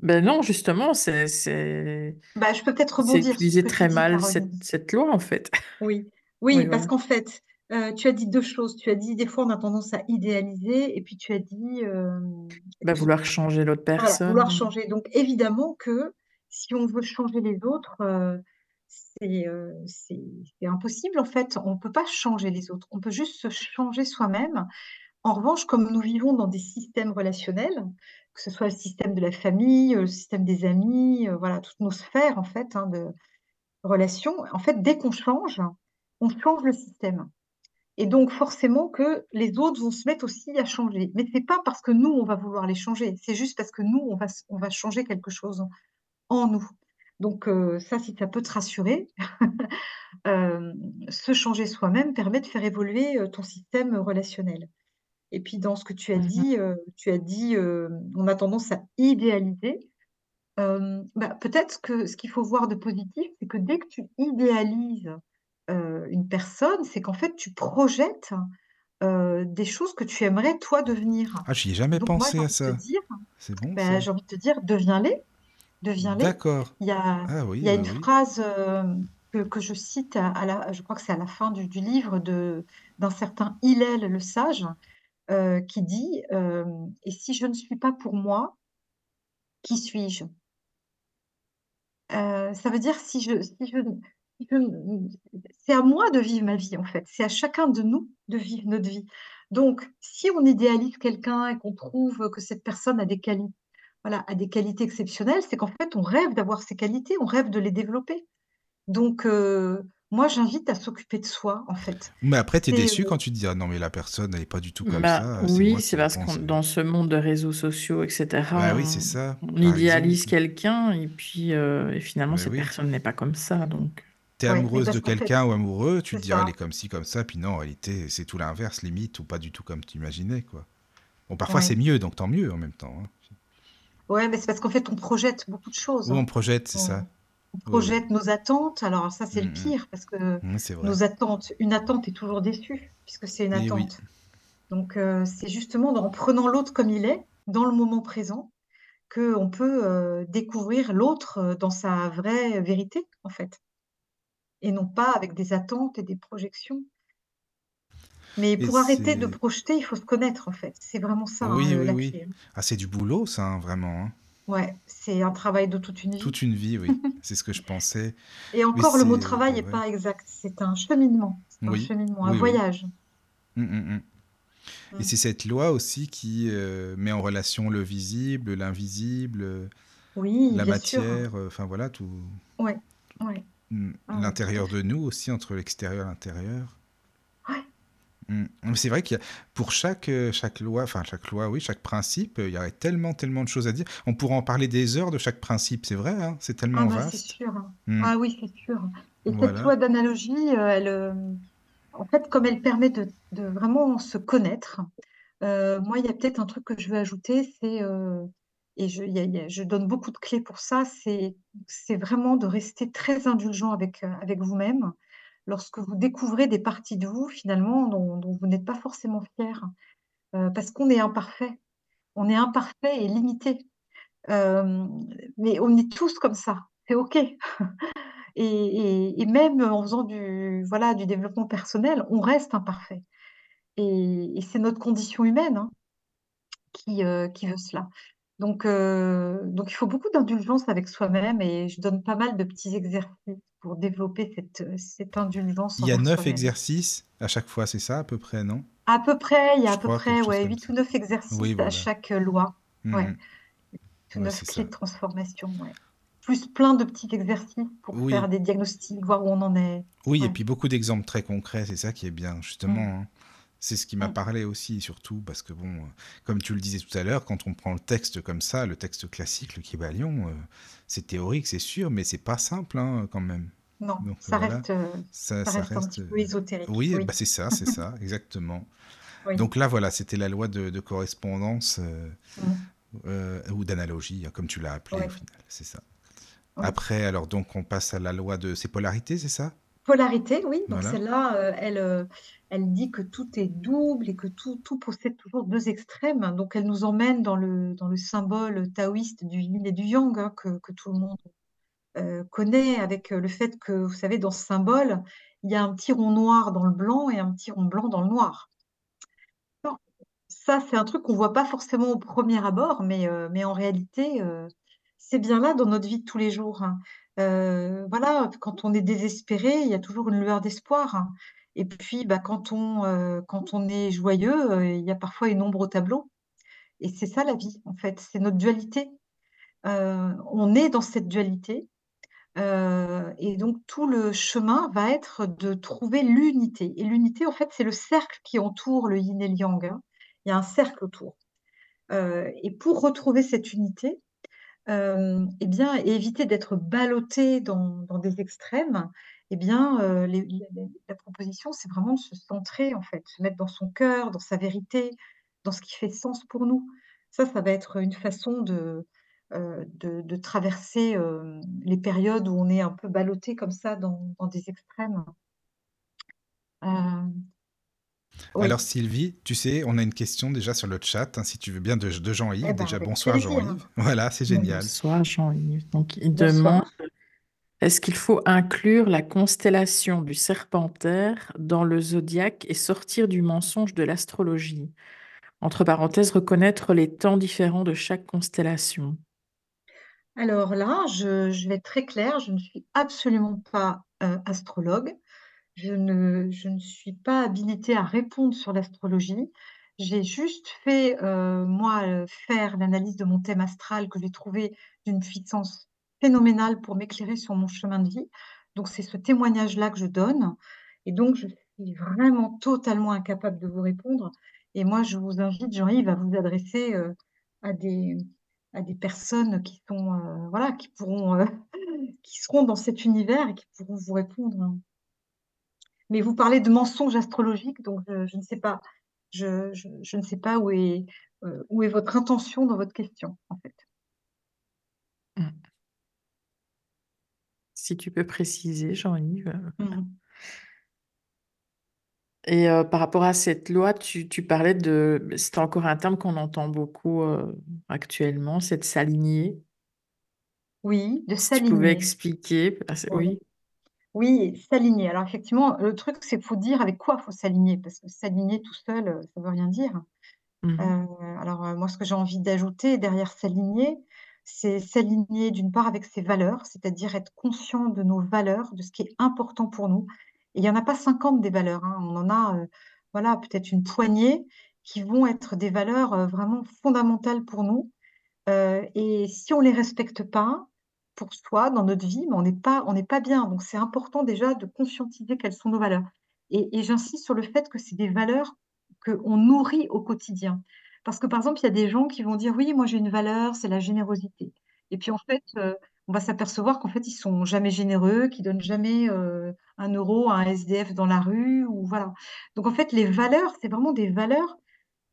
Ben non, justement, c'est c'est bah, je peux peut-être c'est rebondir sur ce utiliser que tu très dis, mal cette loi, en fait. Oui, Oui, oui, parce qu'en fait, euh, tu as dit deux choses. Tu as dit des fois on a tendance à idéaliser, et puis tu as dit euh, Ben, vouloir changer l'autre voilà, vouloir personne. changer. Donc évidemment que si on veut changer les autres, euh, c'est impossible en fait. On ne peut pas changer les autres. On peut juste se changer soi-même. En revanche, comme nous vivons dans des systèmes relationnels, que ce soit le système de la famille, le système des amis, voilà, toutes nos sphères en fait hein, de, relation, en fait, dès qu'on change, on change le système. Et donc, forcément que les autres vont se mettre aussi à changer. Mais c'est pas parce que nous, on va vouloir les changer, c'est juste parce que nous, on va, on va changer quelque chose en nous. Donc, euh, ça, si ça peut te rassurer, euh, se changer soi-même permet de faire évoluer euh, ton système relationnel. Et puis, dans ce que tu as Mhm. dit, tu as dit, on a tendance à idéaliser. Bah, peut-être que ce qu'il faut voir de positif, c'est que dès que tu idéalises une personne, c'est qu'en fait, tu projettes des choses que tu aimerais, toi, devenir. Ah, j'y ai jamais Donc, moi, pensé à ça. C'est bon, ça. j'ai envie de te dire, deviens-les, deviens-les. D'accord. Il y a, Ah oui, il y a oui, une oui. phrase que, que je cite, à, à la, je crois que c'est à la fin du, du livre d'un certain Hillel le sage, euh, qui dit euh, Et si je ne suis pas pour moi, qui suis-je? Euh, Ça veut dire je, si je, si je- c'est à moi de vivre ma vie en fait. C'est à chacun de nous de vivre notre vie. Donc, si on idéalise quelqu'un et qu'on trouve que cette personne a des qualités, voilà, a des qualités exceptionnelles, c'est qu'en fait on rêve d'avoir ces qualités, on rêve de les développer. Donc, euh, moi, j'invite à s'occuper de soi en fait. Mais après, t'es C'est déçu euh, quand tu te dis ah non mais la personne elle est pas du tout comme Bah ça. Oui, c'est parce qu'on dans ce monde de réseaux sociaux, etc., Bah oui, c'est ça. on Par idéalise quelqu'un et puis euh, et finalement Mais cette oui. personne n'est pas comme ça. Donc T'es ouais, amoureuse de quelqu'un ou amoureux, tu te dis ah, elle est comme ci comme ça, puis non, en réalité c'est tout l'inverse limite ou pas du tout comme tu imaginais quoi. Bon, parfois c'est mieux, donc tant mieux en même temps. hein. Ouais, mais c'est parce qu'en fait on projette beaucoup de choses. Ou on hein. projette, c'est On, ça. on oui. projette nos attentes. Alors ça, c'est le Mm, pire parce que mm. Mm, nos attentes, une attente est toujours déçue puisque c'est une oui. attente. Donc euh, c'est justement en prenant l'autre comme il est, dans le moment présent, que on peut euh, découvrir l'autre euh, dans sa vraie vérité en fait, et non pas avec des attentes et des projections. Mais Et pour arrêter de projeter, il faut se connaître en fait. C'est vraiment ça hein, Oui, oui, la oui. clé. Ah, c'est du boulot ça, hein, vraiment. hein. Ouais, c'est un travail de toute une vie. Toute une vie, oui. C'est ce que je pensais. Et Mais encore, le mot travail n'est ouais. pas exact. C'est un cheminement. C'est un Oui, cheminement, un oui, oui. voyage. Mm, mm, mm. Et c'est cette loi aussi qui euh, met en relation le visible, l'invisible, Oui, la matière, euh, enfin voilà, tout. Ouais, ouais. Ah L'intérieur de nous aussi, entre l'extérieur et l'intérieur. Ouais. C'est vrai qu'il y a, pour chaque, euh, chaque loi, enfin chaque loi, oui, chaque principe, il y aurait tellement, tellement de choses à dire. On pourrait en parler des heures de chaque principe, c'est vrai, hein, c'est Ah tellement bah c'est vaste. sûr. hein. Ah oui, c'est sûr. Et cette Voilà. loi d'analogie, euh, elle, euh, en fait, comme elle permet de, de vraiment se connaître, euh, moi, il y a peut-être un truc que je veux ajouter, c'est, euh, et je, donne beaucoup de clés pour ça, c'est, vraiment de rester très indulgent avec, euh, avec vous-même lorsque vous découvrez des parties de vous, finalement, dont, vous n'êtes pas forcément fier, euh, parce qu'on est imparfait. On est imparfait et limité. Euh, mais on est tous comme ça. C'est OK. Et, même en faisant du, développement personnel, on reste imparfait. Et, c'est notre condition humaine hein, qui veut cela. Donc, euh, donc il faut beaucoup d'indulgence avec soi-même et je donne pas mal de petits exercices pour développer cette, cette indulgence Il y a neuf exercices à chaque fois, c'est ça à peu près, non? À peu près, il y a Je à peu près ouais, comme 8 ça. ou 9 exercices Oui, à chaque loi. Mm, Ouais, mm. 8 ou Ouais, 9 c'est clés de transformation. Ouais. Plus plein de petits exercices pour Oui, faire des diagnostics, voir où on en est. oui, et puis beaucoup d'exemples très concrets, c'est ça qui est bien, justement. Mm, hein. C'est ce qui m'a mm. parlé aussi, surtout, parce que, bon, euh, comme tu le disais tout à l'heure, quand on prend le texte comme ça, le texte classique, le Kybalion, euh, c'est théorique, c'est sûr, mais c'est pas simple, hein, quand même. Non, Donc ça voilà, reste, euh, ça, reste un petit euh, peu ésotérique. Oui, Oui, bah c'est ça, c'est ça, exactement. oui. Donc là, voilà, c'était la loi de, de correspondance euh, Mm. euh, ou d'analogie, hein, comme tu l'as appelé au final, c'est ça. Après, alors donc on passe à la loi de ces polarités, c'est ça? Polarité, oui. Donc Voilà. celle-là, euh, elle, euh, elle dit que tout est double et que tout, tout possède toujours deux extrêmes. Donc elle nous emmène dans le, dans le symbole taoïste du yin et du yang hein, que, que tout le monde euh, connaît, avec le fait que, vous savez, dans ce symbole, il y a un petit rond noir dans le blanc et un petit rond blanc dans le noir. Ça, c'est un truc qu'on voit pas forcément au premier abord, mais, mais en réalité, c'est bien là dans notre vie de tous les jours. hein. Euh, voilà, quand on est désespéré, il y a toujours une lueur d'espoir. hein. Et puis, bah, quand on, euh, quand on est joyeux, euh, il y a parfois une ombre au tableau. Et c'est ça la vie, en fait, c'est notre dualité. On est dans cette dualité. Et donc, tout le chemin va être de trouver l'unité. Et l'unité, en fait, c'est le cercle qui entoure le yin et le yang. hein. Il y a un cercle autour. Et pour retrouver cette unité, eh bien, éviter d'être ballotté dans, des extrêmes, eh bien, euh, la proposition, c'est vraiment de se centrer, en fait, se mettre dans son cœur, dans sa vérité, dans ce qui fait sens pour nous. Ça, ça va être une façon de, euh, traverser euh, les périodes où on est un peu ballotté comme ça dans, des extrêmes. Euh, Alors Sylvie, tu sais, on a une question déjà sur le chat, hein, si tu veux bien, de, de eh Jean-Yves. ben, Déjà, bonsoir. Jean-Yves. Voilà, c'est génial. Bonsoir Jean-Yves. Donc, il demande, est-ce qu'il faut inclure la constellation du Serpentaire dans le zodiaque et sortir du mensonge de l'astrologie? Entre parenthèses, reconnaître les temps différents de chaque constellation. Alors là, je, je vais être très claire, je ne suis absolument pas euh, astrologue. Je ne, suis pas habilitée à répondre sur l'astrologie. J'ai juste fait, euh, moi, euh, faire l'analyse de mon thème astral que j'ai trouvé d'une puissance phénoménale pour m'éclairer sur mon chemin de vie. Donc, c'est ce témoignage-là que je donne. Et donc, je suis vraiment totalement incapable de vous répondre. Et moi, je vous invite, Jean-Yves, à vous adresser euh, à des, à des personnes qui sont, voilà, qui pourront, qui seront dans cet univers et qui pourront vous répondre. Mais vous parlez de mensonges astrologiques, donc je, je ne sais pas, je, je- je ne sais pas où est, euh, où est votre intention dans votre question, en fait. Mm. Si tu peux préciser, Jean-Yves. Mhm. Et euh, par rapport à cette loi, tu, tu parlais de, c'est encore un terme qu'on entend beaucoup euh, actuellement, c'est de s'aligner. Oui, de Si tu pouvais s'aligner. expliquer, oui. Oui, s'aligner. Alors effectivement, le truc, c'est qu'il faut dire avec quoi il faut s'aligner, parce que s'aligner tout seul, euh, ça ne veut rien dire. Mhm. Euh, alors, euh, moi, ce que j'ai envie d'ajouter derrière s'aligner, c'est s'aligner d'une part avec ses valeurs, c'est-à-dire être conscient de nos valeurs, de ce qui est important pour nous. Et il n'y en a pas 50 des valeurs, hein. On en a, voilà, peut-être une poignée qui vont être des valeurs vraiment fondamentales pour nous. Et si on les respecte pas pour soi, dans notre vie, mais on n'est pas, on n'est pas bien. Donc, c'est important déjà de conscientiser quelles sont nos valeurs. Et, j'insiste sur le fait que c'est des valeurs qu'on nourrit au quotidien. Parce que, par exemple, il y a des gens qui vont dire, oui, moi j'ai une valeur, c'est la générosité. Et puis, en fait, euh, on va s'apercevoir qu'en fait, ils sont jamais généreux, qu'ils donnent jamais euh, un euro à un SDF dans la rue, ou voilà. Donc, en fait, les valeurs, c'est vraiment des valeurs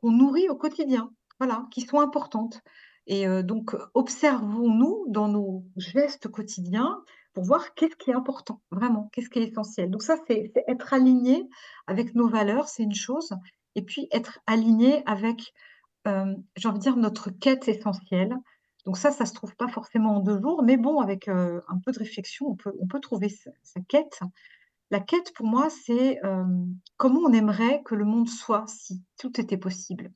qu'on nourrit au quotidien, voilà, qui sont importantes. Et euh, donc, observons-nous dans nos gestes quotidiens pour voir qu'est-ce qui est important, vraiment, qu'est-ce qui est essentiel. Donc ça, c'est être aligné avec nos valeurs, c'est une chose. Et puis, être aligné avec, euh, j'ai envie de dire, notre quête essentielle. Donc ça, ça se trouve pas forcément en deux jours, mais bon, avec euh, un peu de réflexion, on peut, on peut trouver sa, quête. La quête, pour moi, c'est comment on aimerait que le monde soit si tout était possible.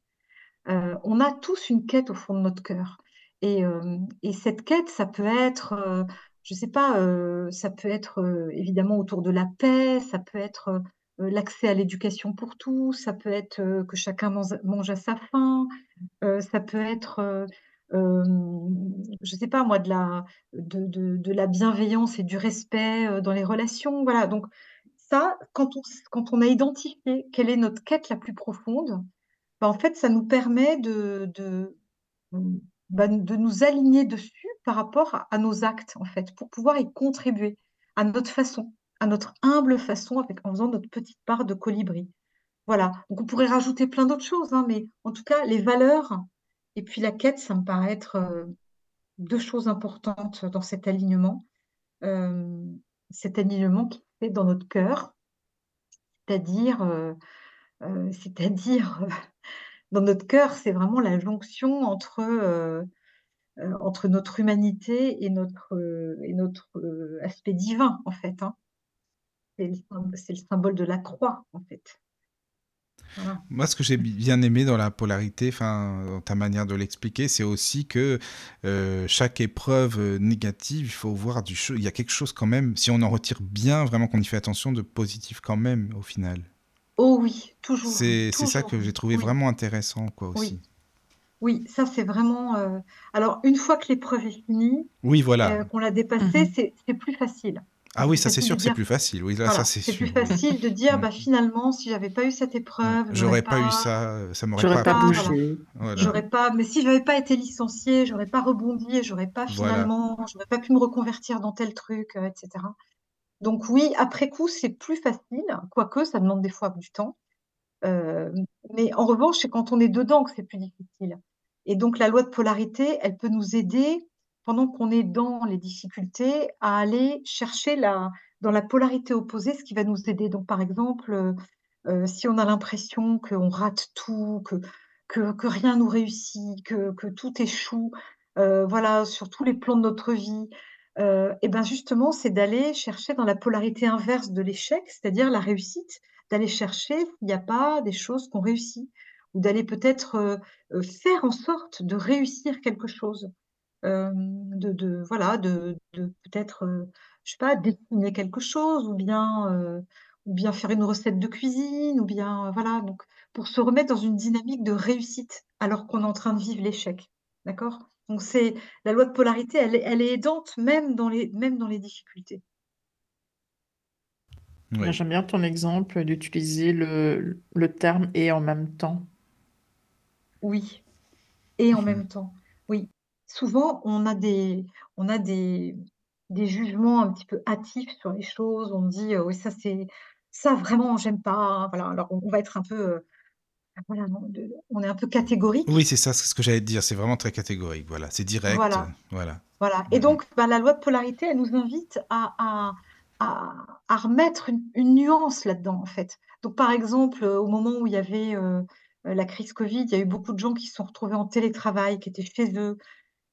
Euh, on a tous une quête au fond de notre cœur. Et, euh, et cette quête, ça peut être, euh, je sais pas, ça peut être évidemment autour de la paix, ça peut être l'accès à l'éducation pour tous, ça peut être que chacun mange, à sa faim, ça peut être, euh, je sais pas moi, de la, de, la bienveillance et du respect dans les relations. Voilà. Donc ça, quand on a identifié quelle est notre quête la plus profonde, bah, en fait, ça nous permet de, de, bah, de nous aligner dessus par rapport à, nos actes, en fait, pour pouvoir y contribuer à notre façon, à notre humble façon, en faisant notre petite part de colibri. Voilà. Donc, on pourrait rajouter plein d'autres choses, hein, mais en tout cas, les valeurs et puis la quête, ça me paraît être euh, deux choses importantes dans cet alignement. Euh, cet alignement qui fait dans notre cœur, c'est-à-dire, euh, c'est-à-dire dans notre cœur, c'est vraiment la jonction entre, euh, euh, entre notre humanité et notre, euh, et notre aspect divin, en fait. hein. C'est le, symbole de la croix, en fait. Moi, ce que j'ai bien aimé dans la polarité, dans ta manière de l'expliquer, c'est aussi que chaque épreuve négative, il faut voir du il y a quelque chose quand même, si on en retire bien, vraiment qu'on y fait attention, de positif quand même, au final. Oh oui, toujours, C'est c'est ça que j'ai trouvé Oui, vraiment intéressant, quoi, oui. aussi. Oui, ça c'est vraiment. euh, Alors, une fois que l'épreuve est finie, Oui, voilà. euh, qu'on l'a dépassée, Mhm. c'est c'est plus facile. Ah oui, ça c'est sûr que c'est plus facile. Oui, là, ça c'est c'est plus facile de dire, bah finalement, si j'avais pas eu cette Ouais. épreuve, j'aurais J'aurais pas eu ça, ça m'aurait J'aurais pas pas bougé. Voilà. j'aurais pas, mais si j'avais pas été licenciée, j'aurais pas rebondi, et j'aurais pas Voilà. finalement, j'aurais pas pu me reconvertir dans tel truc, euh, etc. Donc oui, après coup, c'est plus facile, quoique ça demande des fois du temps. Euh, mais en revanche, c'est quand on est dedans que c'est plus difficile. Et donc la loi de polarité, elle peut nous aider pendant qu'on est dans les difficultés à aller chercher la, dans la polarité opposée ce qui va nous aider. Donc par exemple, euh, euh, si on a l'impression qu'on rate tout, que, que, que rien nous réussit, que, que tout échoue, voilà, sur tous les plans de notre vie, euh, et ben justement, c'est d'aller chercher dans la polarité inverse de l'échec, c'est-à-dire la réussite, d'aller chercher s'il n'y a pas des choses qu'on réussit, ou d'aller peut-être euh, euh, faire en sorte de réussir quelque chose, de, voilà, de, peut-être, je sais pas, dessiner quelque chose, ou bien ou bien faire une recette de cuisine, ou bien voilà, donc pour se remettre dans une dynamique de réussite alors qu'on est en train de vivre l'échec, d'accord? Donc c'est la loi de polarité, elle, est- elle est aidante même dans les même dans les difficultés. Oui. J'aime bien ton exemple d'utiliser le, le terme et en même temps. Oui. et en Mhm. même temps. Oui, souvent on a des, on a des, des jugements un petit peu hâtifs sur les choses. On dit euh, oui ça c'est ça vraiment j'aime pas. Voilà, alors on, on va être un peu euh, voilà, on est un peu Oui, catégorique. c'est ça, c'est ce que j'allais te dire. C'est vraiment très catégorique. Voilà, c'est direct. euh, Voilà, Voilà. voilà. Et donc bah, la loi de polarité, elle nous invite à, à, à, à remettre une, une nuance là-dedans en fait. Donc par exemple euh, au moment où il y avait euh, la crise Covid, il y a eu beaucoup de gens qui se sont retrouvés en télétravail, qui étaient chez eux,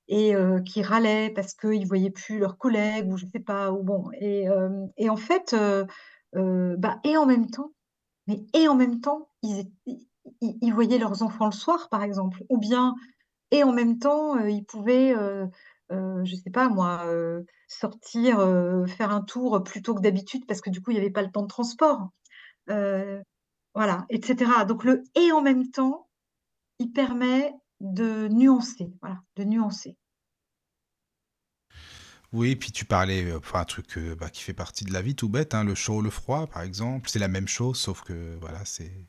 et euh, qui râlaient parce qu'ils ne voyaient plus leurs collègues ou je sais pas, ou bon. Et, euh, et en fait, euh, euh, bah, et en même temps, mais et en même temps, ils, étaient- ils, voyaient leurs enfants le soir, par exemple, ou bien, et en même temps, euh, ils pouvaient, euh, euh, je sais pas moi, sortir, faire un tour plus tôt que d'habitude parce que du coup, il n'y avait pas le temps de transport, voilà, etc. Donc le et en même temps, il permet de nuancer, voilà, de nuancer. Oui, puis tu parlais, enfin, un truc bah, qui fait partie de la vie, tout bête, hein, le chaud, le froid, par exemple. C'est la même chose, sauf que, voilà, c'est.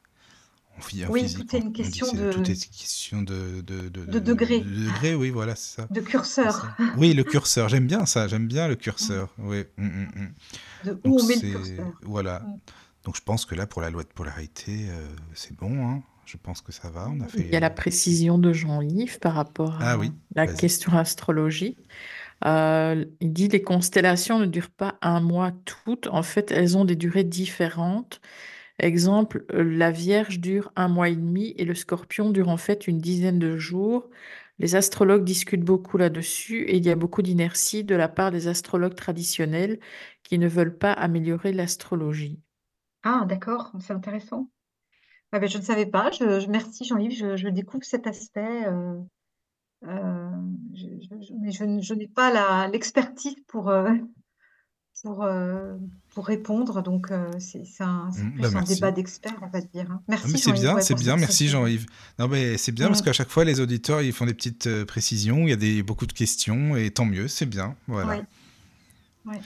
En, phy- en Oui, physique, tout est une dit question de, tout est question de, de, de, de de- degré, de degré, oui, voilà, c'est ça. de curseur, ça. Oui, le curseur, j'aime bien ça, j'aime bien le curseur. Oui. mm, mm, mm. de où Donc on met le c'est. curseur. Voilà. Mm. Donc je pense que là, pour la loi de polarité, euh, c'est bon, hein. Je pense que ça va. On a Il y a la fait. précision de Jean-Yves par rapport Ah à oui, la question astrologie. Euh, il dit les constellations ne durent pas un mois toutes. En fait, elles ont des durées différentes. Exemple, euh, la Vierge dure un mois et demi et le Scorpion dure en fait une dizaine de jours. Les astrologues discutent beaucoup là-dessus et il y a beaucoup d'inertie de la part des astrologues traditionnels qui ne veulent pas améliorer l'astrologie. Ah, d'accord, c'est intéressant. Ah ben, je ne savais pas. Je, merci Jean-Yves, je, découvre cet aspect. euh, euh, je, mais je, n'ai pas l'expertise pour, pour, euh, pour répondre, donc euh, c'est un- c'est Mm, bah un débat d'experts, on va dire. hein. Ah, Merci c'est bien, c'est bien, merci. Jean-Yves. Non mais c'est bien parce qu'à chaque fois les auditeurs ils font des petites euh, précisions, il y a des, beaucoup de questions et tant mieux, c'est bien, voilà. Oui, oui.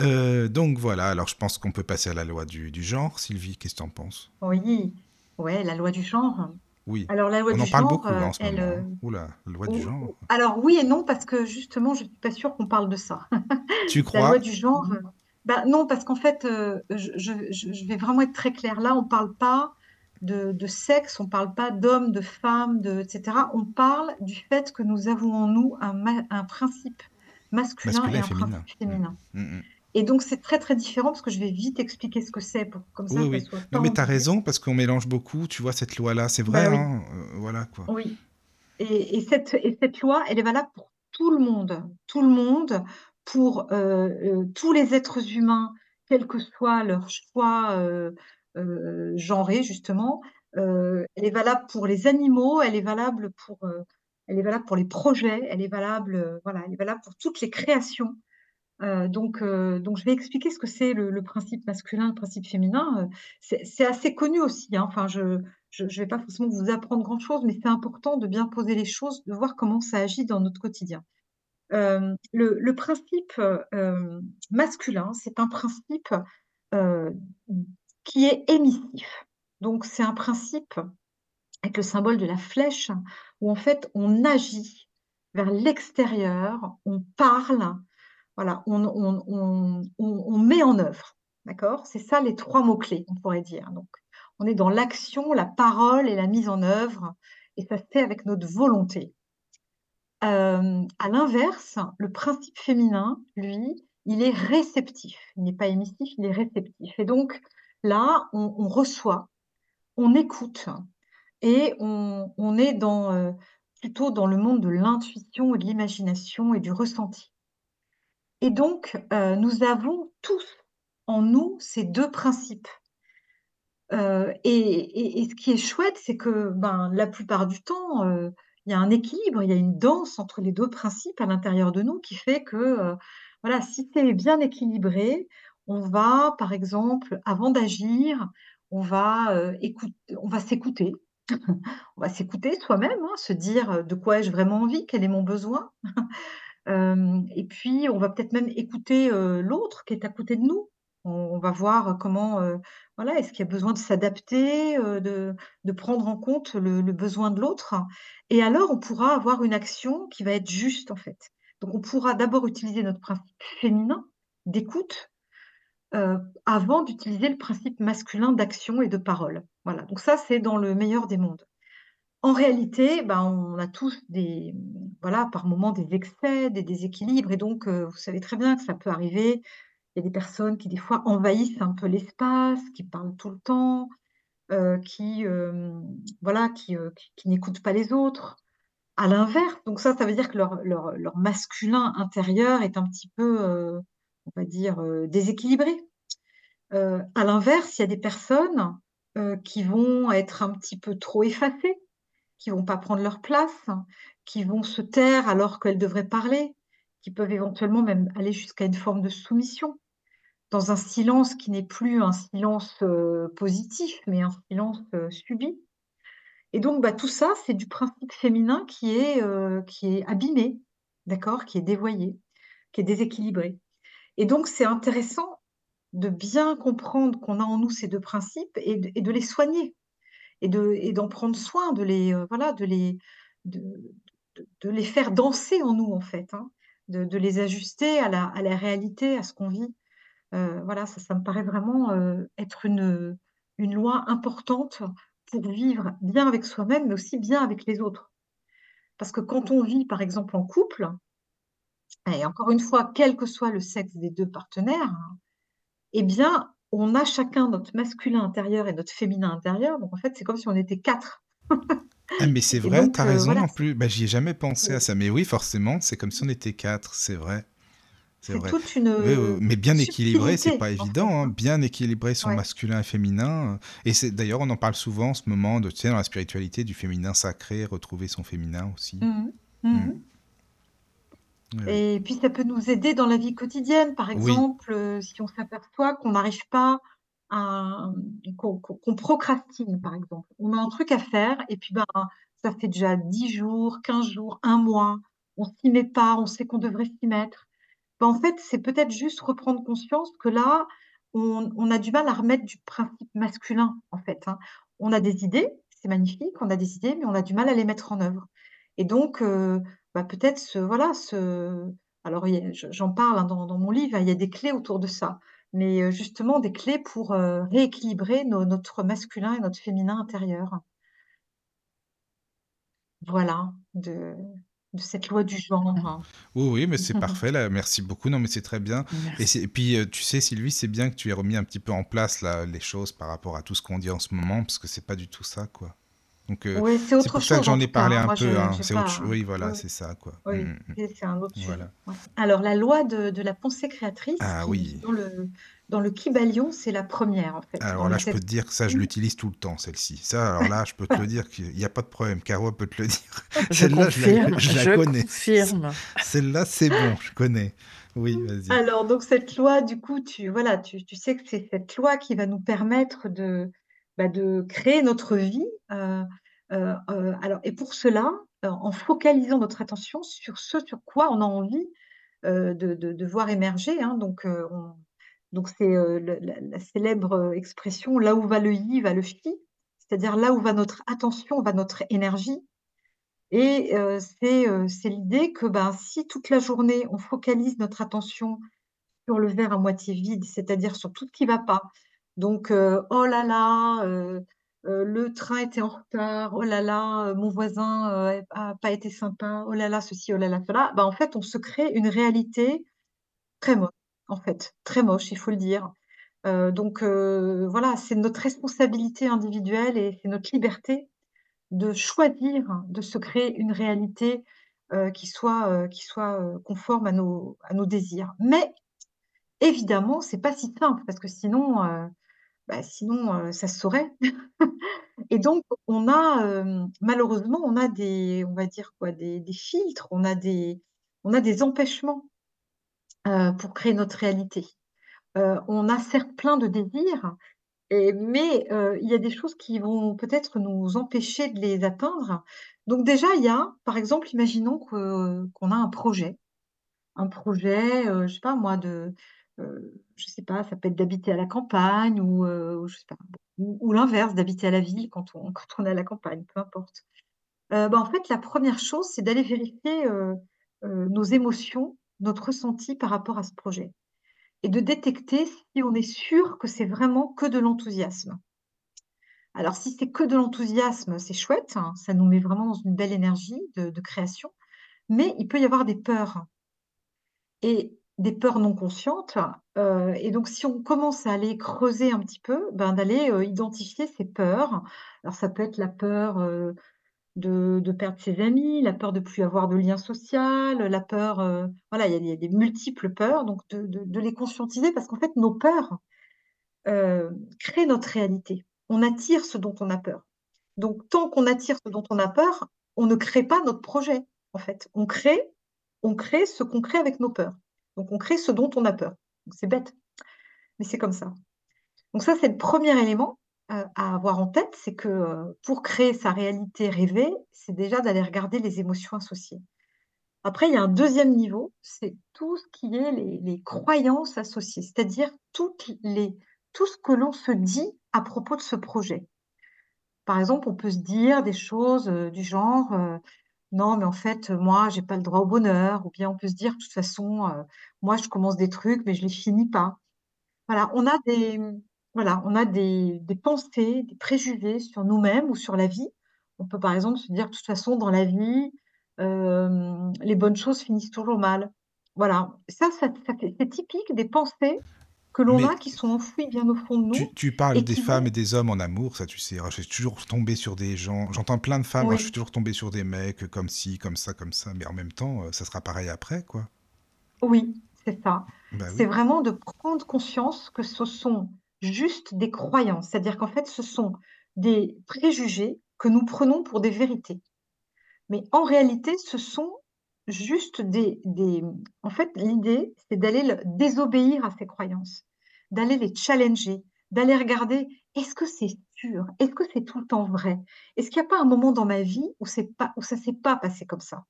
Euh, donc voilà, alors je pense qu'on peut passer à la loi du, du genre. Sylvie, qu'est-ce que tu en penses? Oui, ouais, la loi du genre. Oui, Alors la loi on du en parle genre, beaucoup hein, euh, en ce elle, moment. euh, hein. Oula, loi du ou- genre. ou- alors oui et non, parce que justement, je ne suis pas sûre qu'on parle de ça. Tu La loi crois du genre, euh, bah non, parce qu'en fait, euh, je, je- je- je vais vraiment être très claire. Là, on ne parle pas de, de sexe, on ne parle pas d'homme, de femme, de, etc. On parle du fait que nous avons en nous un, ma- un principe masculin masculin et et un féminin principe Mm, féminin. mm, mm. Et donc, c'est très, très différent parce que je vais vite expliquer ce que c'est pour comme Oui, ça, oui. soit Non pas mais t'as ambigu. raison parce qu'on mélange beaucoup, tu vois, cette loi-là, c'est vrai, Bah oui, hein, euh, voilà quoi. oui. Et, et cette, et cette loi, elle est valable pour tout le monde, tout le monde, pour euh, euh, tous les êtres humains, quel que soit leur choix genré, justement. Elle est valable pour les animaux, elle est valable pour, elle est valable pour les projets, elle est valable, voilà, elle est valable pour toutes les créations. Euh, donc, euh, donc, je vais expliquer ce que c'est le, principe masculin, le principe féminin. Euh, C'est assez connu aussi. hein. Enfin, je, ne vais pas forcément vous apprendre grand-chose, mais c'est important de bien poser les choses, de voir comment ça agit dans notre quotidien. Le, principe masculin, c'est un principe qui est émissif. Donc, c'est un principe avec le symbole de la flèche, où en fait, on agit vers l'extérieur, on parle, voilà, on, met en œuvre. D'accord? C'est ça les trois mots-clés, on pourrait dire. Donc, on est dans l'action, la parole et la mise en œuvre, et ça se fait avec notre volonté. Euh, à l'inverse, le principe féminin, lui, il est réceptif. Il n'est pas émissif, il est réceptif. Et donc, là, on, reçoit, on écoute, et on, est euh, plutôt dans le monde de l'intuition et de l'imagination et du ressenti. Et donc, euh, nous avons tous en nous ces deux principes. Euh, et, ce qui est chouette, c'est que ben, la plupart du temps, euh, il y a un équilibre, il y a une danse entre les deux principes à l'intérieur de nous qui fait que, voilà, si c'est bien équilibré, on va, par exemple, avant d'agir, on va écouter, on va s'écouter. on va s'écouter soi-même, hein, se dire de quoi ai-je vraiment envie, quel est mon besoin? Et puis, on va peut-être même écouter l'autre qui est à côté de nous. On, va voir comment, voilà, est-ce qu'il y a besoin de s'adapter, de, prendre en compte le, besoin de l'autre. Et alors, on pourra avoir une action qui va être juste, en fait. Donc, on pourra d'abord utiliser notre principe féminin d'écoute avant d'utiliser le principe masculin d'action et de parole. Voilà. Donc, ça, c'est dans le meilleur des mondes. En réalité, ben, on a tous des, voilà, par moments des excès, des déséquilibres, et donc vous savez très bien que ça peut arriver il y a des personnes qui, des fois, envahissent un peu l'espace, qui parlent tout le temps, euh, qui, euh, voilà, euh, qui, n'écoutent pas les autres. À l'inverse, donc ça, ça veut dire que leur, leur, leur, masculin intérieur est un petit peu, on va dire, déséquilibré. à l'inverse, il y a des personnes qui vont être un petit peu trop effacées, qui vont pas prendre leur place, qui vont se taire alors qu'elles devraient parler, qui peuvent éventuellement même aller jusqu'à une forme de soumission dans un silence qui n'est plus un silence euh, positif, mais un silence euh, subi. Et donc, bah, tout ça, c'est du principe féminin qui est, euh, qui est abîmé, d'accord, qui est dévoyé, qui est déséquilibré. Et donc, c'est intéressant de bien comprendre qu'on a en nous ces deux principes et de, les soigner et de et d'en prendre soin, de les voilà, de les de, les faire danser en nous en fait, hein, de, les ajuster à la, à la réalité, à ce qu'on vit. Euh, voilà, ça, me paraît vraiment euh, être une, une loi importante pour vivre bien avec soi-même, mais aussi bien avec les autres. Parce que quand on vit, par exemple, en couple, et encore une fois, quel que soit le sexe des deux partenaires, eh bien, on a chacun notre masculin intérieur et notre féminin intérieur. Donc, en fait, c'est comme si on était quatre. Ah, mais c'est vrai, tu as euh, raison en plus. Bah, J'y ai jamais pensé à ça. Mais oui, forcément, c'est comme si on était quatre, c'est vrai. C'est toute une. mais bien équilibré, c'est pas évident. Hein. Bien équilibrer son masculin et féminin. Et c'est d'ailleurs, on en parle souvent en ce moment de, tu sais, dans la spiritualité, du féminin sacré, retrouver son féminin aussi. Mmh. Mmh. Mmh. Et puis ça peut nous aider dans la vie quotidienne, par exemple, euh, si on s'aperçoit qu'on n'arrive pas à. qu'on procrastine, par exemple. On a un truc à faire et puis ben, ça fait déjà 10 jours, 15 jours, un mois, on s'y met pas, on sait qu'on devrait s'y mettre. Ben, en fait, c'est peut-être juste reprendre conscience que là, on, a du mal à remettre du principe masculin, en fait. Hein. On a des idées, c'est magnifique, on a des idées, mais on a du mal à les mettre en œuvre. Et donc, euh, bah, peut-être ce, voilà, ce, alors j'en parle hein, dans, mon livre, il y a des clés autour de ça, mais justement des clés pour euh, rééquilibrer notre masculin et notre féminin intérieur. Voilà, de, de cette loi du genre. Hein. Oui, oui, mais c'est parfait, là. Merci beaucoup. Non, mais c'est très bien. Et, puis, euh, tu sais, Sylvie, c'est bien que tu aies remis un petit peu en place là, les choses par rapport à tout ce qu'on dit en ce moment, parce que c'est pas du tout ça, quoi. Donc, euh, c'est pour ça que j'en ai parlé un peu. Hein. C'est autre... Oui, voilà, c'est ça, quoi. Oui, mm, mm. c'est un autre sujet. Alors, la loi de, de, la pensée créatrice, ah, oui. dans le, dans le Kybalion, c'est la première, en fait. Alors là, je peux te dire que ça, je l'utilise tout le temps, celle-ci. Ça, alors là, je peux te le dire qu'il n'y a pas de problème. Caro peut te le dire. Celle-là, je la, je la connais. Celle-là, c'est bon, je connais. Oui, vas-y. Alors, donc, cette loi, du coup, tu, voilà, tu, tu sais que c'est cette loi qui va nous permettre de, bah, de créer notre vie. euh, euh, euh, alors, et pour cela, en focalisant notre attention sur ce sur quoi on a envie de, de- voir émerger. hein. donc, on- donc c'est la, célèbre expression là où va le yi, va le chi, c'est-à-dire là où va notre attention, va notre énergie. Et c'est c'est l'idée que ben, si toute la journée on focalise notre attention sur le verre à moitié vide, c'est-à-dire sur tout ce qui ne va pas. Donc, euh, oh là là, euh, euh, le train était en retard, oh là là, mon voisin euh, a pas été sympa, oh là là, ceci, oh là là, cela. Bah, en fait, on se crée une réalité très moche, en fait, très moche, il faut le dire. Donc, voilà, c'est notre responsabilité individuelle et c'est notre liberté de choisir de se créer une réalité qui soit, qui soit conforme à nos, à nos désirs. Mais Évidemment, c'est pas si simple parce que sinon, bah, sinon, ça se saurait et donc on a, malheureusement, on a des on va dire quoi? Des des filtres, on a des on a des empêchements, pour créer notre réalité. On a certes plein de désirs et mais il y a des choses qui vont peut-être nous empêcher de les atteindre. Donc déjà, il y a, par exemple, imaginons qu'on a un projet Un projet, je sais pas moi de, je sais pas, ça peut être d'habiter à la campagne ou, ou l'inverse, d'habiter à la ville quand on est à la campagne, peu importe. Heu, bah, en fait, la première chose, c'est d'aller vérifier, nos émotions, notre ressenti par rapport à ce projet et de détecter si on est sûr que c'est vraiment que de l'enthousiasme. Alors si c'est que de l'enthousiasme, c'est chouette, hein, ça nous met vraiment dans une belle énergie de de création, mais il peut y avoir des peurs. Et des peurs non conscientes, heu et donc si on commence à aller creuser un petit peu, ben, d'aller, heu, identifier ces peurs. Alors ça peut être la peur, heu, de perdre ses amis, la peur de plus avoir de lien social, la peur, voilà, il y a des multiples peurs, donc de de les conscientiser parce qu'en fait nos peurs, créent notre réalité. On attire ce dont on a peur. Donc tant qu'on attire ce dont on a peur, on ne crée pas notre projet, en fait. On crée on crée ce qu'on crée avec nos peurs. Donc on crée ce dont on a peur. C'est bête, mais c'est comme ça. Donc ça, c'est le premier élément, heu, à avoir en tête, c'est que, heu, pour créer sa réalité rêvée, c'est déjà d'aller regarder les émotions associées. Après, il y a un deuxième niveau, c'est tout ce qui est les croyances associées, c'est-à-dire tout ce que l'on se dit à propos de ce projet. Par exemple, on peut se dire des choses, heu, du genre, «Non, mais en fait, moi, j'ai pas le droit au bonheur» ou bien on peut se dire: «De toute façon, moi, je commence des trucs, mais je les finis pas». Voilà, on a des, pensées, des préjugés sur nous-mêmes ou sur la vie. On peut, par exemple, se dire: «De toute façon, dans la vie, les bonnes choses finissent toujours mal». Voilà, ça c'est typique des pensées que l'on a qui sont enfouies bien au fond de nous tu parles des femmes vont et des hommes en amour, ça tu sais. Je suis toujours tombé sur des gens. J'entends plein de femmes, alors, je suis oui, toujours tombé sur des mecs comme ci, comme ça, comme ça. Mais en même temps, euh, ça sera pareil après, quoi. oui, c'est ça. Bah C'est oui. vraiment de prendre conscience que ce sont juste des croyances, c'est-à-dire qu'en fait, ce sont des préjugés que nous prenons pour des vérités. Mais en réalité, ce sont juste des des en fait, l'idée, c'est d'aller le désobéir à ces croyances, d'aller les challenger, d'aller regarder: «Est-ce que c'est sûr? Est-ce que c'est tout le temps vrai? Est-ce qu'il y a pas un moment dans ma vie où pas où ça s'est pas passé comme ça?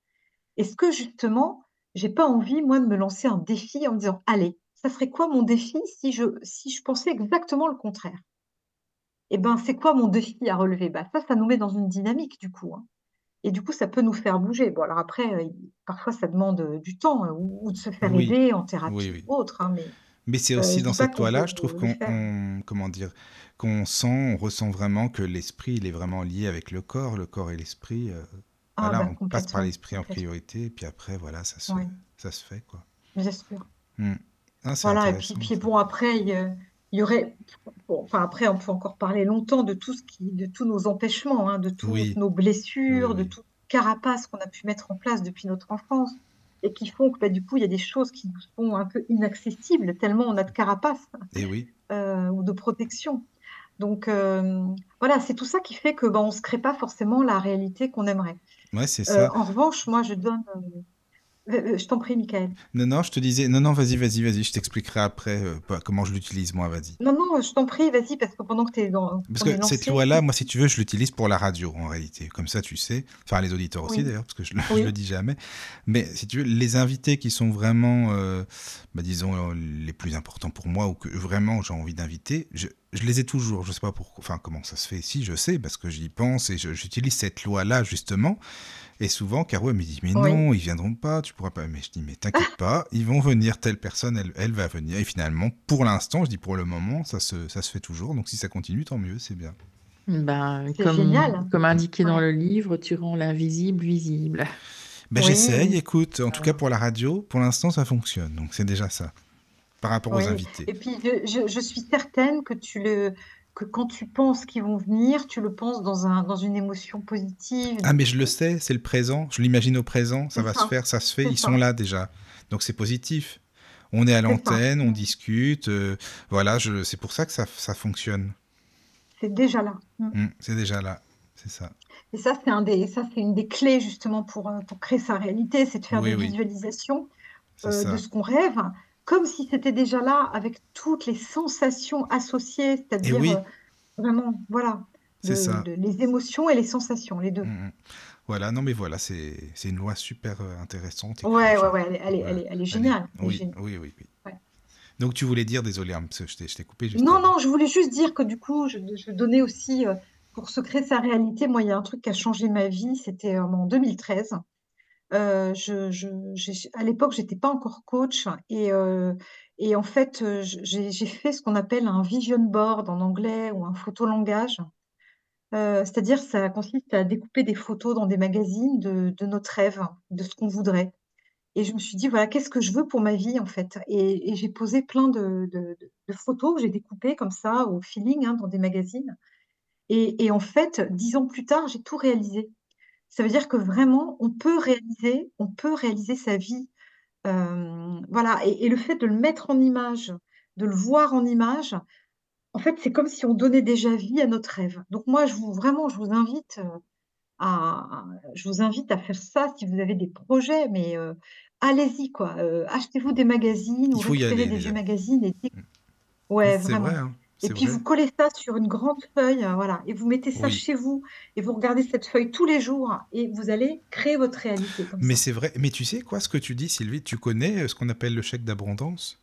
Est-ce que justement, j'ai pas envie, moi, de me lancer un défi en me disant: «Allez, ça serait quoi mon défi si je si je pensais exactement le contraire? Et ben, c'est quoi mon défi à relever?» bah, ça, ça nous met dans une dynamique du coup, hein. Et du coup, ça peut nous faire bouger. Bon, alors après, il parfois ça demande, heu, du temps, heu, ou ou de se faire Oui, aider en thérapie oui. ou autre, hein, mais Mais c'est heu, aussi dans cette loi-là, je trouve qu'on, comment dire, qu'on sent, on ressent vraiment que l'esprit, il est vraiment lié avec le corps, le corps et l'esprit. euh, Ah voilà, bah, on passe par l'esprit en priorité, et puis après, voilà, ça se, Ouais, ça se fait, quoi. bien sûr. Hmm. Ah, c'est Voilà et puis bon après il il y aurait bon, enfin après on peut encore parler longtemps de tout ce qui de tous nos empêchements, hein, de toutes Oui, nos oui, blessures, de oui. toute carapace qu'on a pu mettre en place depuis notre enfance et qui font que, bah, du coup, il y a des choses qui nous sont un peu inaccessibles tellement on a de carapace, Et oui, heu, ou de protection. Donc hem, voilà, c'est tout ça qui fait que, bah, on se crée pas forcément la réalité qu'on aimerait. ouais, c'est Heu, ça. en revanche, moi je donne, Euh, euh, Je t'en prie, Michael. Non, non, je te disais, non, non, vas-y, vas-y, vas-y, je t'expliquerai après euh, comment je l'utilise, moi, vas-y. Non, non, je t'en prie, vas-y, parce que pendant que t'es dans, Parce que cette loi-là, moi, si tu veux, je l'utilise pour la radio, en réalité. Comme ça, tu sais. Enfin, les auditeurs aussi, Oui. d'ailleurs, parce que je, Oui. le dis jamais. Mais si tu veux, les invités qui sont vraiment, euh, bah, disons, les plus importants pour moi, ou que vraiment j'ai envie d'inviter, je, je les ai toujours. Je sais pas pourquoi, enfin, comment ça se fait. Si, je sais, parce que j'y pense et j'utilise cette loi-là, justement. Et souvent, Caro, elle me dit, mais Oui. non, ils viendront pas, tu pourras pas. Mais je dis, mais t'inquiète pas, ils vont venir, telle personne, elle, elle va venir. Et finalement, pour l'instant, je dis pour le moment, ça se, ça se fait toujours. Donc si ça continue, tant mieux, c'est bien. Ben, c'est comme, génial. comme indiqué dans le livre, tu rends l'invisible visible. Ben, Oui, j'essaye, oui. écoute, en tout Euh. cas pour la radio, pour l'instant ça fonctionne, donc c'est déjà ça, par rapport aux Oui. invités. Et puis, je suis certaine que tu le, que quand tu penses qu'ils vont venir, tu le penses dans un, dans une émotion positive. Ah mais je le sais, c'est le présent, je l'imagine au présent, ça va ça, se faire, ça se fait, ils ça. sont là déjà, donc c'est positif. On est à l'antenne, on discute, euh, voilà, c'est pour ça que ça, ça fonctionne. C'est déjà là. Mm. Mm, c'est déjà là, c'est ça. Et ça, c'est un des, ça, c'est une des clés justement pour, euh, pour créer sa réalité, c'est de faire Oui, des oui. visualisations euh, de ce qu'on rêve, comme si c'était déjà là, avec toutes les sensations associées, c'est-à-dire oui, euh, vraiment, voilà, de, ça. de- les émotions et les sensations, les deux. Mm, mm. Voilà, non mais voilà, c'est une loi super euh, intéressante. et Ouais, ouais, ouais, elle, est- elle est, elle géniale. elle est Oui, géniale. oui, oui, oui. Ouais. Donc tu voulais dire, désolé, hein, parce que je t'ai je t'ai coupé juste Non, avant. non, je voulais juste dire que du coup, je, je donnais aussi, euh, pour se créer sa réalité, moi, il y a un truc qui a changé ma vie, c'était euh, en 2013. Euh, je, je, j'ai- à l'époque, j'étais pas encore coach et, euh, et en fait, euh, j'ai fait ce qu'on appelle un vision board en anglais ou un photolangage. Euh, c'est-à-dire, ça consiste à découper des photos dans des magazines de, de notre rêve, de ce qu'on voudrait. Et je me suis dit, voilà, qu'est-ce que je veux pour ma vie, en fait? Et, j'ai posé plein de, photos que j'ai découpées comme ça, au feeling, hein, dans des magazines. Et en fait, dix ans plus tard, j'ai tout réalisé. Ça veut dire que vraiment, on peut réaliser, on peut réaliser sa vie. Euh, voilà. Et, et le fait de le mettre en image, de le voir en image, en fait, c'est comme si on donnait déjà vie à notre rêve. Donc moi, je vous, vraiment, je vous invite euh, à, je vous invite à faire ça si vous avez des projets, mais euh, allez-y, quoi. Euh, achetez-vous des magazines ou récupérez des vieux magazines et Mm. ouais, vraiment. vrai, hein, Et puis vous collez ça sur une grande feuille, euh, voilà, et vous mettez ça Oui. chez vous et vous regardez cette feuille tous les jours et vous allez créer votre réalité comme Mais ça. c'est vrai. Mais tu sais quoi, ce que tu dis, Sylvie, tu connais euh, ce qu'on appelle le chèque d'abondance?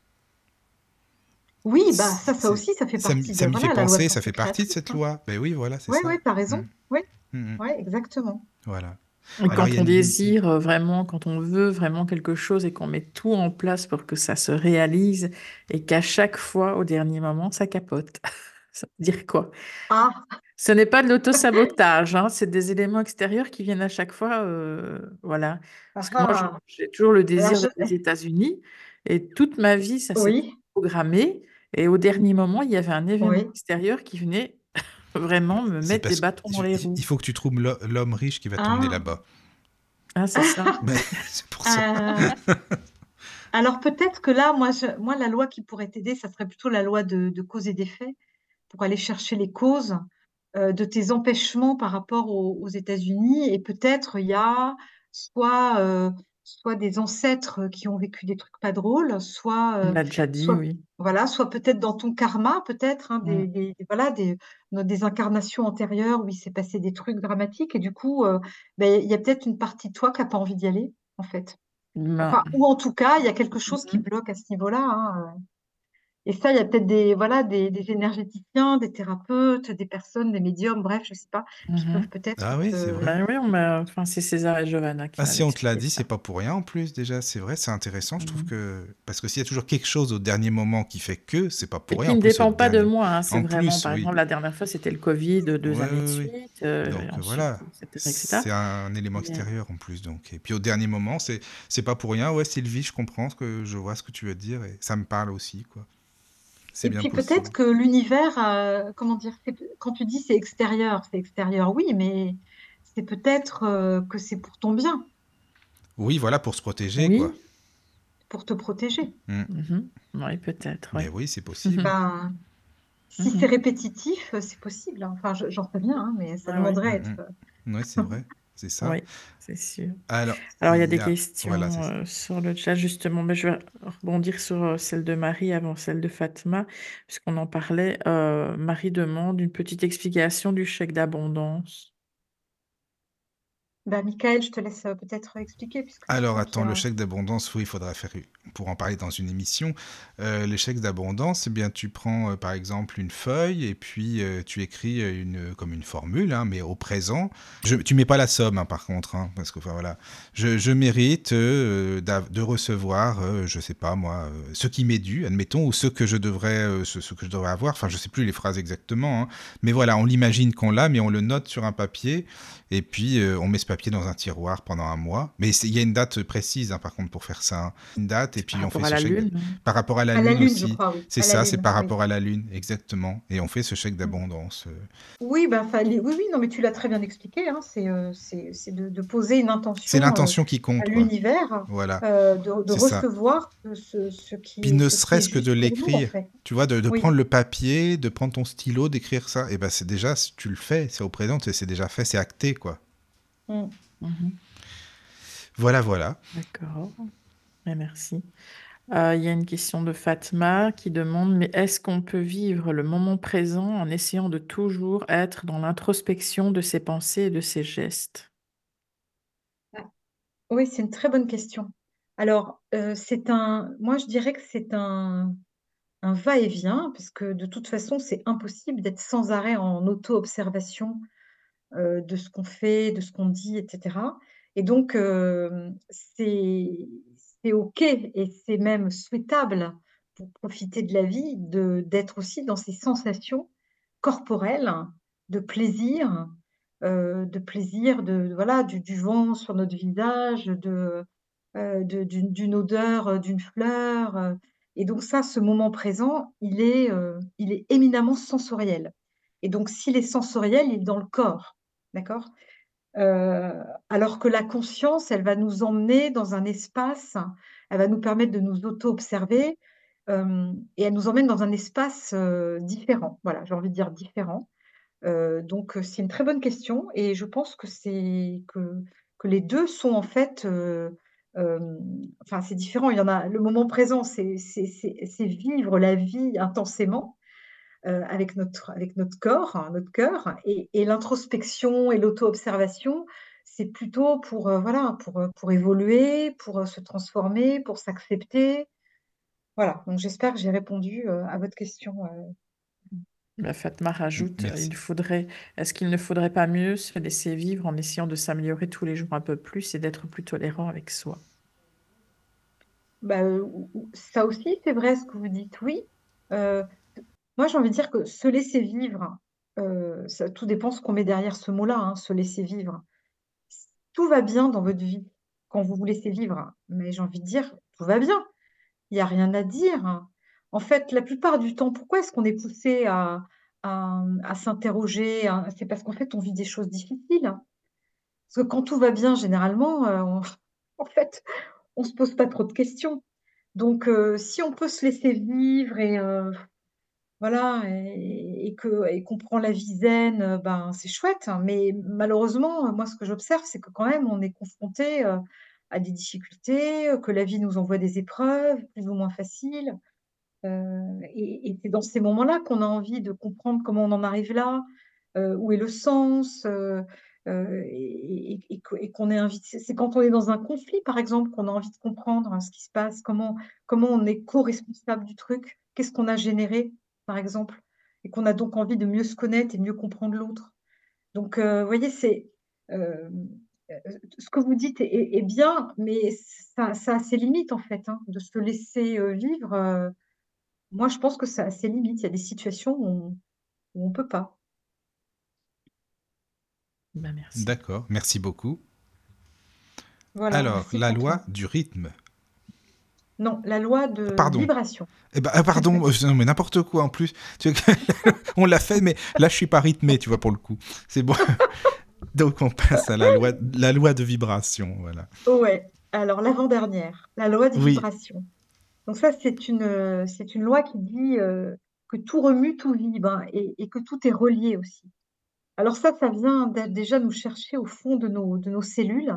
Oui, bah ça, ça aussi, ça fait Ça, me- partie ça de m'y voilà fait penser, ça fait partie de cette hein. loi. Ben oui, voilà, c'est Ouais, ça. ouais, t'as raison. Mm, Ouais, mm, mm. ouais, exactement. Voilà. Et Alors, quand on une- désire euh, vraiment, quand on veut vraiment quelque chose et qu'on met tout en place pour que ça se réalise et qu'à chaque fois, au dernier moment, ça capote. Ça veut dire quoi? Ah, Ce n'est pas de l'auto-sabotage, hein, c'est des éléments extérieurs qui viennent à chaque fois. euh, voilà. Parce que moi, je- ah. j'ai toujours le Alors désir je, des États-Unis et toute ma vie, ça s'est oui, programmé. Et au dernier moment, il y avait un événement oui. extérieur qui venait vraiment me mettre des bâtons dans les roues. il faut que tu trouves l'ho- l'homme riche qui va t'emmener Ah, là-bas. Ah, c'est ça. C'est pour ça. euh, alors peut-être que là, moi, je, moi, la loi qui pourrait t'aider, ça serait plutôt la loi de, de cause et d'effet pour aller chercher les causes euh, de tes empêchements par rapport aux, aux États-Unis. Et peut-être il y a soit, euh, soit des ancêtres qui ont vécu des trucs pas drôles, soit, On euh, l'a déjà dit, soit, oui. voilà, soit peut-être dans ton karma, peut-être, hein, des, Mm. des, des- voilà, des, incarnations antérieures où il s'est passé des trucs dramatiques. Et du coup, euh, ben, il y a peut-être une partie de toi qui n'a pas envie d'y aller, en fait. Enfin, ou en tout cas, il y a quelque chose qui bloque à ce niveau-là. hein. Et ça, il y a peut-être des, voilà, des, des énergéticiens, des thérapeutes, des personnes, des médiums, bref, je sais pas, qui mhm. peuvent peut-être Ah oui, c'est te... vrai. Ben oui, on enfin, c'est César et Giovanna qui Ah, si on te l'a dit, c'est pas pour rien en plus, déjà, c'est vrai, c'est intéressant, je trouve Mhm. que... Parce que s'il y a toujours quelque chose au dernier moment qui fait que, c'est pas pour qui rien, en ne dépend pas de moi, hein, c'est En vraiment, plus, par oui. exemple, la dernière fois, c'était le Covid, deux Ouais, années de ouais, oui. suite, euh, Donc euh, ensuite, voilà, c'est un élément Mais, extérieur en plus. Donc. Et puis au dernier moment, c'est c'est pas pour rien. Ouais, Sylvie, je comprends ce que je vois ce que tu veux dire et ça me parle aussi, quoi. C'est bien puis possible. peut-être que l'univers, euh, comment dire, c'est- quand tu dis c'est extérieur, c'est extérieur, oui, mais c'est peut-être euh, que c'est pour ton bien, Oui, voilà, pour se protéger, quoi. oui, pour te protéger. Mm. mhm, oui, peut-être, Mais oui. oui, c'est possible. Mhm, Ben, si c'est mhm. répétitif, c'est possible. hein. Enfin, je- j'en sais rien, hein, mais ça Ah demanderait être... mm. Ouais, c'est vrai. C'est ça Oui, c'est sûr. Alors, Alors, il y a des a... questions Voilà, euh, sur le chat, justement, mais je vais rebondir sur euh, celle de Marie avant celle de Fatma, puisqu'on en parlait. Euh, Marie demande une petite explication du chèque d'abondance. Bah, Michael, je te laisse euh, peut-être expliquer, puisque Alors attends, le chèque d'abondance, oui, il faudra faire pour en parler dans une émission. Euh, les chèques d'abondance, eh bien tu prends euh, par exemple une feuille et puis euh, tu écris une comme une formule, hein, mais au présent. Je, tu mets pas la somme hein, par contre, hein, parce que enfin, voilà, je, je mérite de recevoir, je sais pas moi, ce qui m'est dû, admettons, ou ce que je devrais, ce, ce que je devrais avoir. Enfin, je sais plus les phrases exactement, mais voilà, on l'imagine qu'on l'a, mais on le note sur un papier et puis euh, on met ce papier dans un tiroir pendant un mois. Mais c'est- il y a une date précise, hein, par contre, pour faire ça. hein. Une date, et puis Par on fait ce chèque. lune. Par rapport à la À la lune aussi. C'est ça, c'est par oui. rapport à la lune, exactement. Et on fait ce chèque d'abondance. euh. Oui, les- oui, oui, non, mais tu l'as très bien expliqué, hein, c'est euh, c'est, c'est de, de poser une C'est intention euh, l'intention qui compte, l'univers, Voilà, de, de c'est recevoir ce, qui Puis ne serait-ce que de en l'écrire, fait. tu vois, de, de Oui, prendre le papier, de prendre ton stylo, d'écrire ça, et ben c'est déjà, si tu le fais, c'est au présent, c'est c'est déjà fait, c'est acté, quoi. Mm. Mhm. Voilà, voilà. D'accord. Merci. Euh, Il y a une question de Fatma qui demande, mais est-ce qu'on peut vivre le moment présent en essayant de toujours être dans l'introspection de ses pensées et de ses gestes? Ah, Oui, c'est une très bonne question. Alors, euh, c'est un, moi je dirais que c'est un, un va-et-vient, parce que de toute façon, c'est impossible d'être sans arrêt en auto-observation euh, de ce qu'on fait, de ce qu'on dit, etc. Et donc, euh, c'est OK et c'est même souhaitable pour profiter de la vie d'être aussi dans ces sensations corporelles de plaisir, euh, de plaisir de voilà du, du vent sur notre visage, d'une odeur, d'une fleur. Et donc ça, ce moment présent, il est, il est éminemment sensoriel. Et donc s'il est sensoriel, il est dans le corps, d'accord? Euh, alors que la conscience, elle va nous emmener dans un espace, elle va nous permettre de nous auto-observer, euh, et elle nous emmène dans un espace euh, différent. Voilà, j'ai envie de dire différent. Donc c'est une très bonne question et je pense que c'est que, que les deux sont en fait, enfin c'est différent. Il y en a le moment présent, c'est vivre la vie intensément euh, avec notre avec notre corps, hein, notre cœur, et, et l'introspection et l'auto-observation, c'est plutôt pour euh, voilà pour euh, pour évoluer, pour euh, se transformer, pour s'accepter. Voilà. Donc j'espère que j'ai répondu euh, à votre question. euh. La Fatma rajoute, Merci. il faudrait, est-ce qu'il ne faudrait pas mieux se laisser vivre en essayant de s'améliorer tous les jours un peu plus et d'être plus tolérant avec soi? Bah, ça aussi, c'est vrai ce que vous dites, oui. Euh, moi, j'ai envie de dire que se laisser vivre, euh, tout dépend ce qu'on met derrière ce mot-là, hein, se laisser vivre. Tout va bien dans votre vie quand vous vous laissez vivre. Mais j'ai envie de dire, tout va bien. Il n'y a rien à dire. En fait, la plupart du temps, pourquoi est-ce qu'on est poussé à, à, s'interroger? à- C'est parce qu'en fait, on vit des choses difficiles. Parce que quand tout va bien, généralement, euh, on- en fait, on se pose pas trop de questions. Donc, euh, si on peut se laisser vivre et voilà, et, et qu'on prend la vie zen, ben c'est chouette. hein. Mais malheureusement, moi, ce que j'observe, c'est que quand même, on est confronté euh, à des difficultés, euh, que la vie nous envoie des épreuves plus ou moins faciles. Euh, et c'est dans ces moments-là qu'on a envie de comprendre comment on en arrive là, où est le sens, et, qu'on est invité. C'est c'est quand on est dans un conflit, par exemple, qu'on a envie de comprendre hein, ce qui se passe, comment, comment on est co-responsable du truc, qu'est-ce qu'on a généré, par exemple, et qu'on a donc envie de mieux se connaître et mieux comprendre l'autre. Donc, euh, voyez, c'est euh, ce que vous dites est, bien, mais ça, ça a ses limites, en fait, hein, de se laisser euh, vivre. moi, je pense que ça a ses limites. Il y a des situations où on, où on peut pas. Ben, merci. D'accord, merci beaucoup. Voilà, Alors, merci la loi du rythme. Non, la loi de Pardon. vibration. Eh ben, ah, pardon, euh, non, mais n'importe quoi en plus. On l'a fait, mais là, je suis pas rythmé, tu vois, pour le coup. C'est bon. Donc, on passe à la loi, la loi de vibration, voilà. Ouais. Alors, l'avant-dernière, la loi des Oui. vibrations. Donc ça, c'est une, euh, c'est une loi qui dit euh, que tout remue, tout vibre, hein, et, et que tout est relié aussi. Alors ça, ça vient dé déjà nous chercher au fond de nos de nos cellules,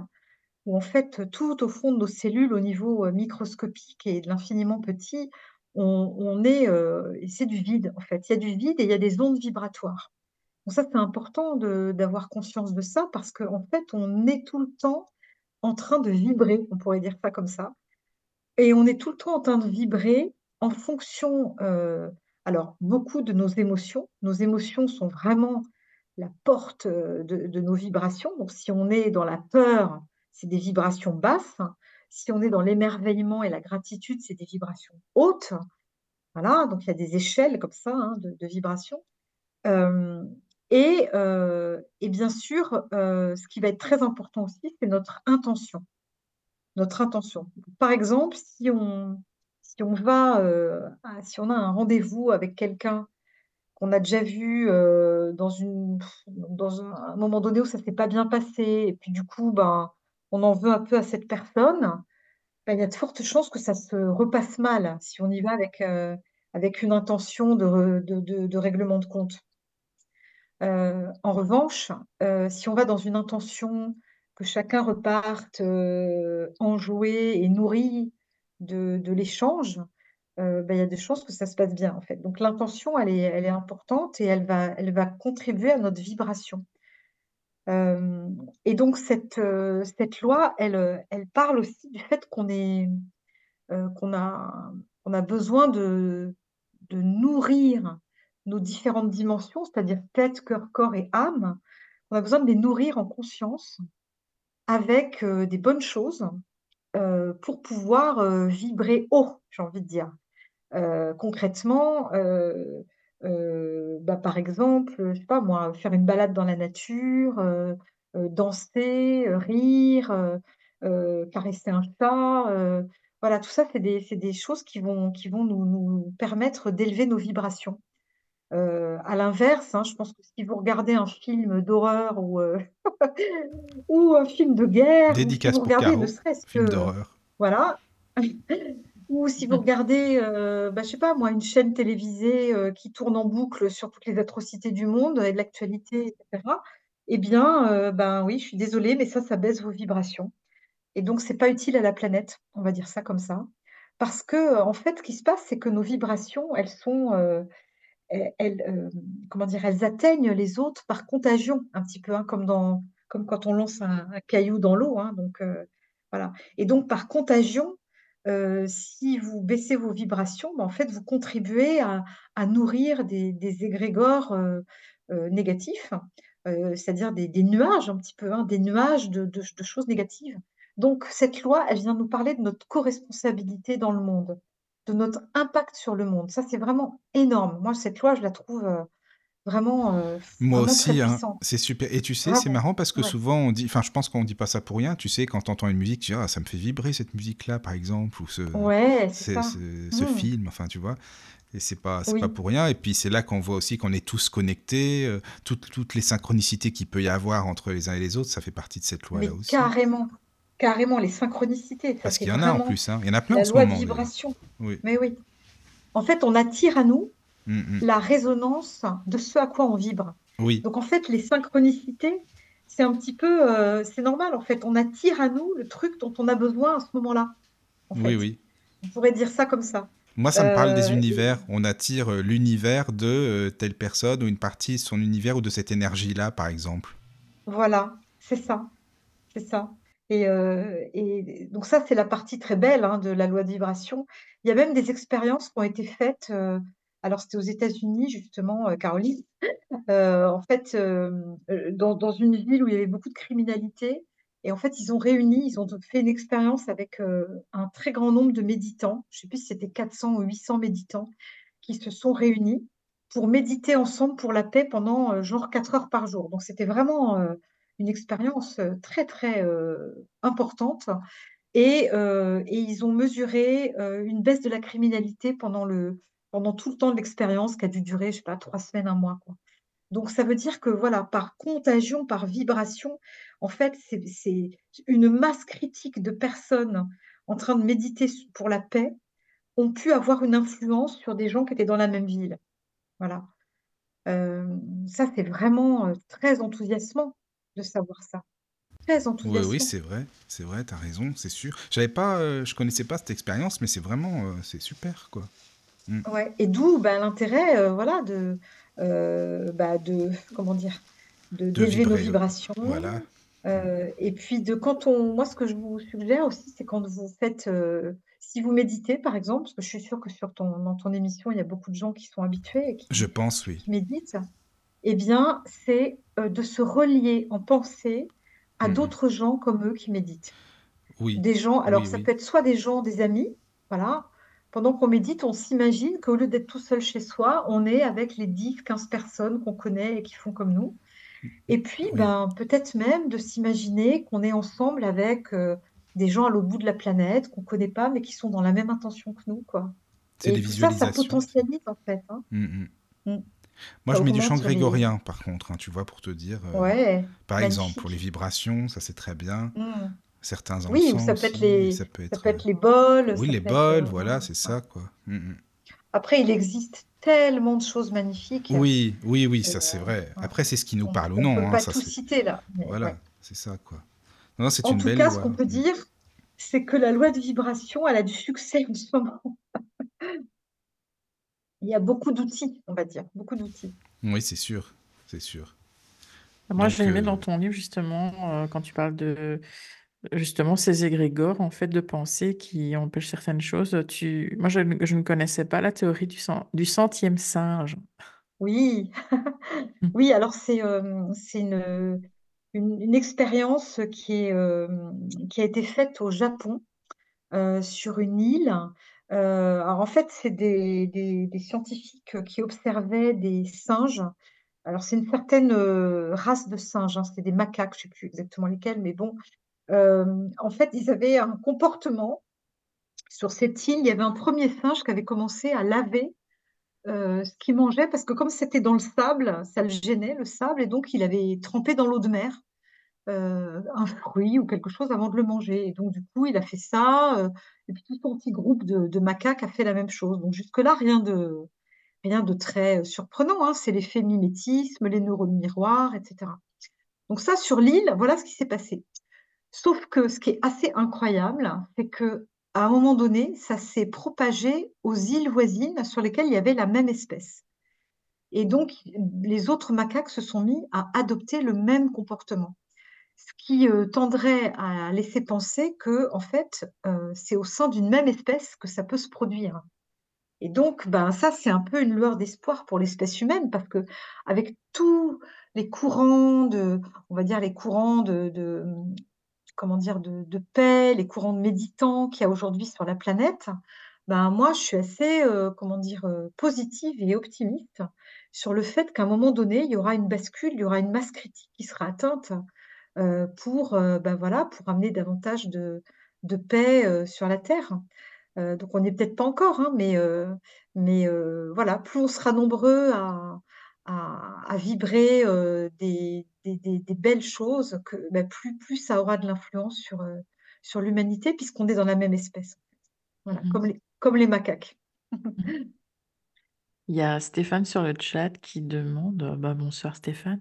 où en fait, tout au fond de nos cellules, au niveau, heu, microscopique et de l'infiniment petit, on est, et c'est du vide, en fait. Il y a du vide et il y a des ondes vibratoires. Donc ça, c'est important d'avoir conscience de ça parce qu'en fait, on est tout le temps en train de vibrer, on pourrait dire ça comme ça et on est tout le temps en train de vibrer en fonction, heu, alors beaucoup de nos émotions. Nos émotions sont vraiment la porte, de de nos vibrations. Donc si on est dans la peur, c'est des vibrations basses. Si on est dans l'émerveillement et la gratitude, c'est des vibrations hautes. Voilà, donc il y a des échelles comme ça, hein, de vibrations. Et heu et bien sûr, heu, ce qui va être très important aussi, c'est notre intention. Notre intention. Par exemple, si on si on va, si on a un rendez-vous avec quelqu'un qu'on a déjà vu, dans une dans un un moment donné où ça s'est pas bien passé et puis du coup, ben, on en veut un peu à cette personne, ben, il y a de fortes chances que ça se repasse mal si on y va avec, avec une intention de règlement de compte. Heu, en revanche, heu, si on va dans une intention que chacun reparte, enjoué et nourri de l'échange, bah, il y a des chances que ça se passe bien, en fait. Donc l'intention, elle est importante et elle va contribuer à notre vibration. Et donc cette, cette loi, elle, elle parle aussi du fait qu'on qu'on a a besoin de de nourrir nos différentes dimensions, c'est-à-dire tête, cœur, corps et âme. On a besoin de les nourrir en conscience avec, des bonnes choses, pour pouvoir, vibrer haut, j'ai envie de dire. Concrètement, heu, bah, par exemple, je sais pas moi, faire une balade dans la nature, heu heu, danser, rire, caresser un chat, voilà, tout ça, c'est des c'est des choses qui vont qui vont nous nous permettre d'élever nos vibrations. Heu, à l'inverse, hein, je pense que si vous regardez un film d'horreur ou ou un film de guerre, ou si Dédicace vous pour regardez ne Caro, film que d'horreur. voilà, ou si vous regardez, heu, bah, je sais pas moi, une chaîne télévisée, heu, qui tourne en boucle sur toutes les atrocités du monde et de l'actualité et cetera, et bien, heu, ben, oui, je suis désolée, mais ça, ça baisse vos vibrations et donc c'est pas utile à la planète, on va dire ça comme ça. Parce que, en fait, ce qui se passe, c'est que nos vibrations, elles sont, heu, elles comment dire? Elles atteignent les autres par contagion, un petit peu, hein, comme quand on lance un caillou dans l'eau, hein, donc voilà et donc par contagion, si vous baissez vos vibrations, bah, en fait, vous contribuez à nourrir des égrégores, négatifs, c'est-à-dire des nuages un petit peu, hein, des nuages de de ch de choses négatives. Donc cette loi, elle vient nous parler de notre coresponsabilité dans le monde, de notre impact sur le monde. Ça, c'est vraiment énorme. Moi, cette loi, je la trouve, vraiment, heu, Moi vraiment aussi, hein, c'est super. Et tu sais, c'est marrant parce que ouais. souvent on dit, enfin, je pense qu'on dit pas ça pour rien. Tu sais, quand tu entends une musique, tu dis, ah, ça me fait vibrer cette musique-là, par exemple, ou ce, Ouais, c'est ce, ça. ce- ce Mmh. film, enfin, tu vois. Et c'est pas, c'est pas Oui, pour rien. Et puis c'est là qu'on voit aussi qu'on est tous connectés, euh, toutes, toutes les synchronicités qu'il peut y avoir entre les uns et les autres, ça fait partie de cette loi-là aussi. carrément, carrément, les synchronicités, Parce qu'il y en a en plus, hein. Il y en a plein en la ce loi de moment d'ailleurs. vibration. Oui. Mais oui. En fait, on attire à nous Mm, mm. la résonance de ce à quoi on vibre. Oui, Donc en fait, les synchronicités, c'est un petit peu, heu, c'est normal en fait. On attire à nous le truc dont on a besoin à ce moment-là, en oui, fait. oui. On pourrait dire ça comme ça. Moi, ça me parle des et univers. On attire euh, l'univers de euh, telle personne ou une partie de son univers ou de cette énergie-là, par exemple. voilà, c'est ça, c'est ça. Et donc ça, c'est la partie très belle, hein, de la loi de vibration. Il y a même des expériences qui ont été faites, alors c'était aux États-Unis justement, heu, Caroline. Heu, en fait, heu, dans une ville où il y avait beaucoup de criminalité et en fait, ils ont réuni, ils ont fait une expérience avec, un très grand nombre de méditants. Je ne sais plus si c'était 400 ou 800 méditants qui se sont réunis pour méditer ensemble pour la paix pendant, genre 4 heures par jour. Donc c'était vraiment, une expérience, très, très, importante et ils ont mesuré, une baisse de la criminalité pendant le pendant tout le temps de l'expérience qui a dû durer, je sais pas, 3 semaines, un mois, quoi. Donc ça veut dire que voilà, par contagion, par vibration, en fait, c'est une masse critique de personnes en train de méditer pour la paix, ont pu avoir une influence sur des gens qui étaient dans la même ville. Voilà. ça, c'est vraiment très enthousiasmant de savoir ça. Très Oui, oui, enthousiasmant. c'est vrai, c'est vrai, t'as raison, c'est sûr. J'avais pas, euh, je connaissais pas cette expérience, mais c'est vraiment, euh, c'est super, quoi. Mm. Ouais. Et d'où ben, l'intérêt, euh, voilà, de, euh, bah, de, comment dire, de De d'élever nos vibrations. voilà. Euh, et puis de quand on, moi, ce que je vous suggère aussi, c'est quand vous faites, euh, si vous méditez, par exemple, parce que je suis sûre que sur ton, dans ton émission, il y a beaucoup de gens qui sont habitués et Je qui, pense, oui. qui méditent. Eh bien, c'est de se relier en pensée à Mhm. d'autres gens comme eux qui méditent. Oui, Des gens, alors oui, ça oui. peut être soit des gens, des amis, voilà. Pendant qu'on médite, on s'imagine qu'au lieu d'être tout seul chez soi, on est avec les 10, 15 personnes qu'on connaît et qui font comme nous. Et puis, ben, peut-être même de s'imaginer qu'on est ensemble avec euh, des gens à l'autre bout de la planète, qu'on ne connaît pas, mais qui sont dans la même intention que nous, quoi. C'est des tout ça, ça potentialise, en fait. hein. Mhm. Mm. Moi, Ça je mets du chant les... grégorien, par contre, hein, tu vois, pour te dire. euh, Ouais, par exemple, pour les vibrations, ça c'est très bien. Mm. Certains Oui, ou encens ça peut aussi, les, ça peut ça être. peut euh, être les bols, Oui, les être... bols, euh, voilà, c'est ça, quoi. Mhm. Après, il existe tellement de choses magnifiques. Oui, oui, oui, ça c'est euh, vrai. ouais. Après, c'est ce qui nous On parle ou ne non, peut hein, pas ça tout c'est. citer là. Voilà, ouais. c'est ça, quoi. Non, c'est En une tout belle cas, ce qu'on peut Mm. dire, c'est que la loi de vibration, elle a du succès en ce moment. Il y a beaucoup d'outils, on va dire, beaucoup d'outils. Oui, c'est sûr, c'est sûr. Moi, j'ai Donc, aimé dans euh, ton livre, justement, euh, quand tu parles de justement ces égrégores en fait de pensée qui empêchent certaines choses. Tu... Moi, je, ne je ne connaissais pas la théorie du, cent- du centième singe. Oui, Mm. oui. Alors c'est euh, c'est une, une, une expérience qui est euh, qui a été faite au Japon euh, sur une île. Alors en fait, c'est des, des, des scientifiques qui observaient des singes Alors, c'est une certaine race de singes, hein, c'était des macaques, je ne sais plus exactement lesquels, mais bon. En fait, ils avaient un comportement. Sur cette île, il y avait un premier singe qui avait commencé à laver ce qu'il mangeait, parce que comme c'était dans le sable, ça le gênait, le sable, et donc il avait trempé dans l'eau de mer un fruit ou quelque chose avant de le manger. Et donc, du coup, il a fait ça, et puis tout son petit groupe de, macaques a fait la même chose. Donc, jusque-là, rien de, rien de très surprenant, hein. C'est l'effet mimétisme, les neurones miroirs, etc. Donc ça, sur l'île, voilà ce qui s'est passé. Sauf que ce qui est assez incroyable, c'est que à un moment donné, ça s'est propagé aux îles voisines sur lesquelles il y avait la même espèce. Et donc, les autres macaques se sont mis à adopter le même comportement. Ce qui euh, tendrait à laisser penser que, en fait, euh, c'est au sein d'une même espèce que ça peut se produire. Et donc, ben, ça, c'est un peu une lueur d'espoir pour l'espèce humaine, parce que avec tous les courants de, on va dire les courants de, de comment dire, de, paix, les courants de méditants qu'il y a aujourd'hui sur la planète, ben, moi, je suis assez, euh, comment dire, euh, positive et optimiste sur le fait qu'à un moment donné, il y aura une bascule, il y aura une masse critique qui sera atteinte euh, pour, ben voilà, pour amener davantage de, paix sur la Terre. Donc on n'est peut-être pas encore, hein, mais, mais voilà, plus on sera nombreux à, à, à vibrer euh, des, des, des- des belles choses, que, bah, plus, plus ça aura de l'influence sur, euh, sur l'humanité, puisqu'on est dans la même espèce. Voilà, Mhm. comme les, comme les macaques. Mhm. Il y a Stéphane sur le chat qui demande, euh, bah, bonsoir Stéphane.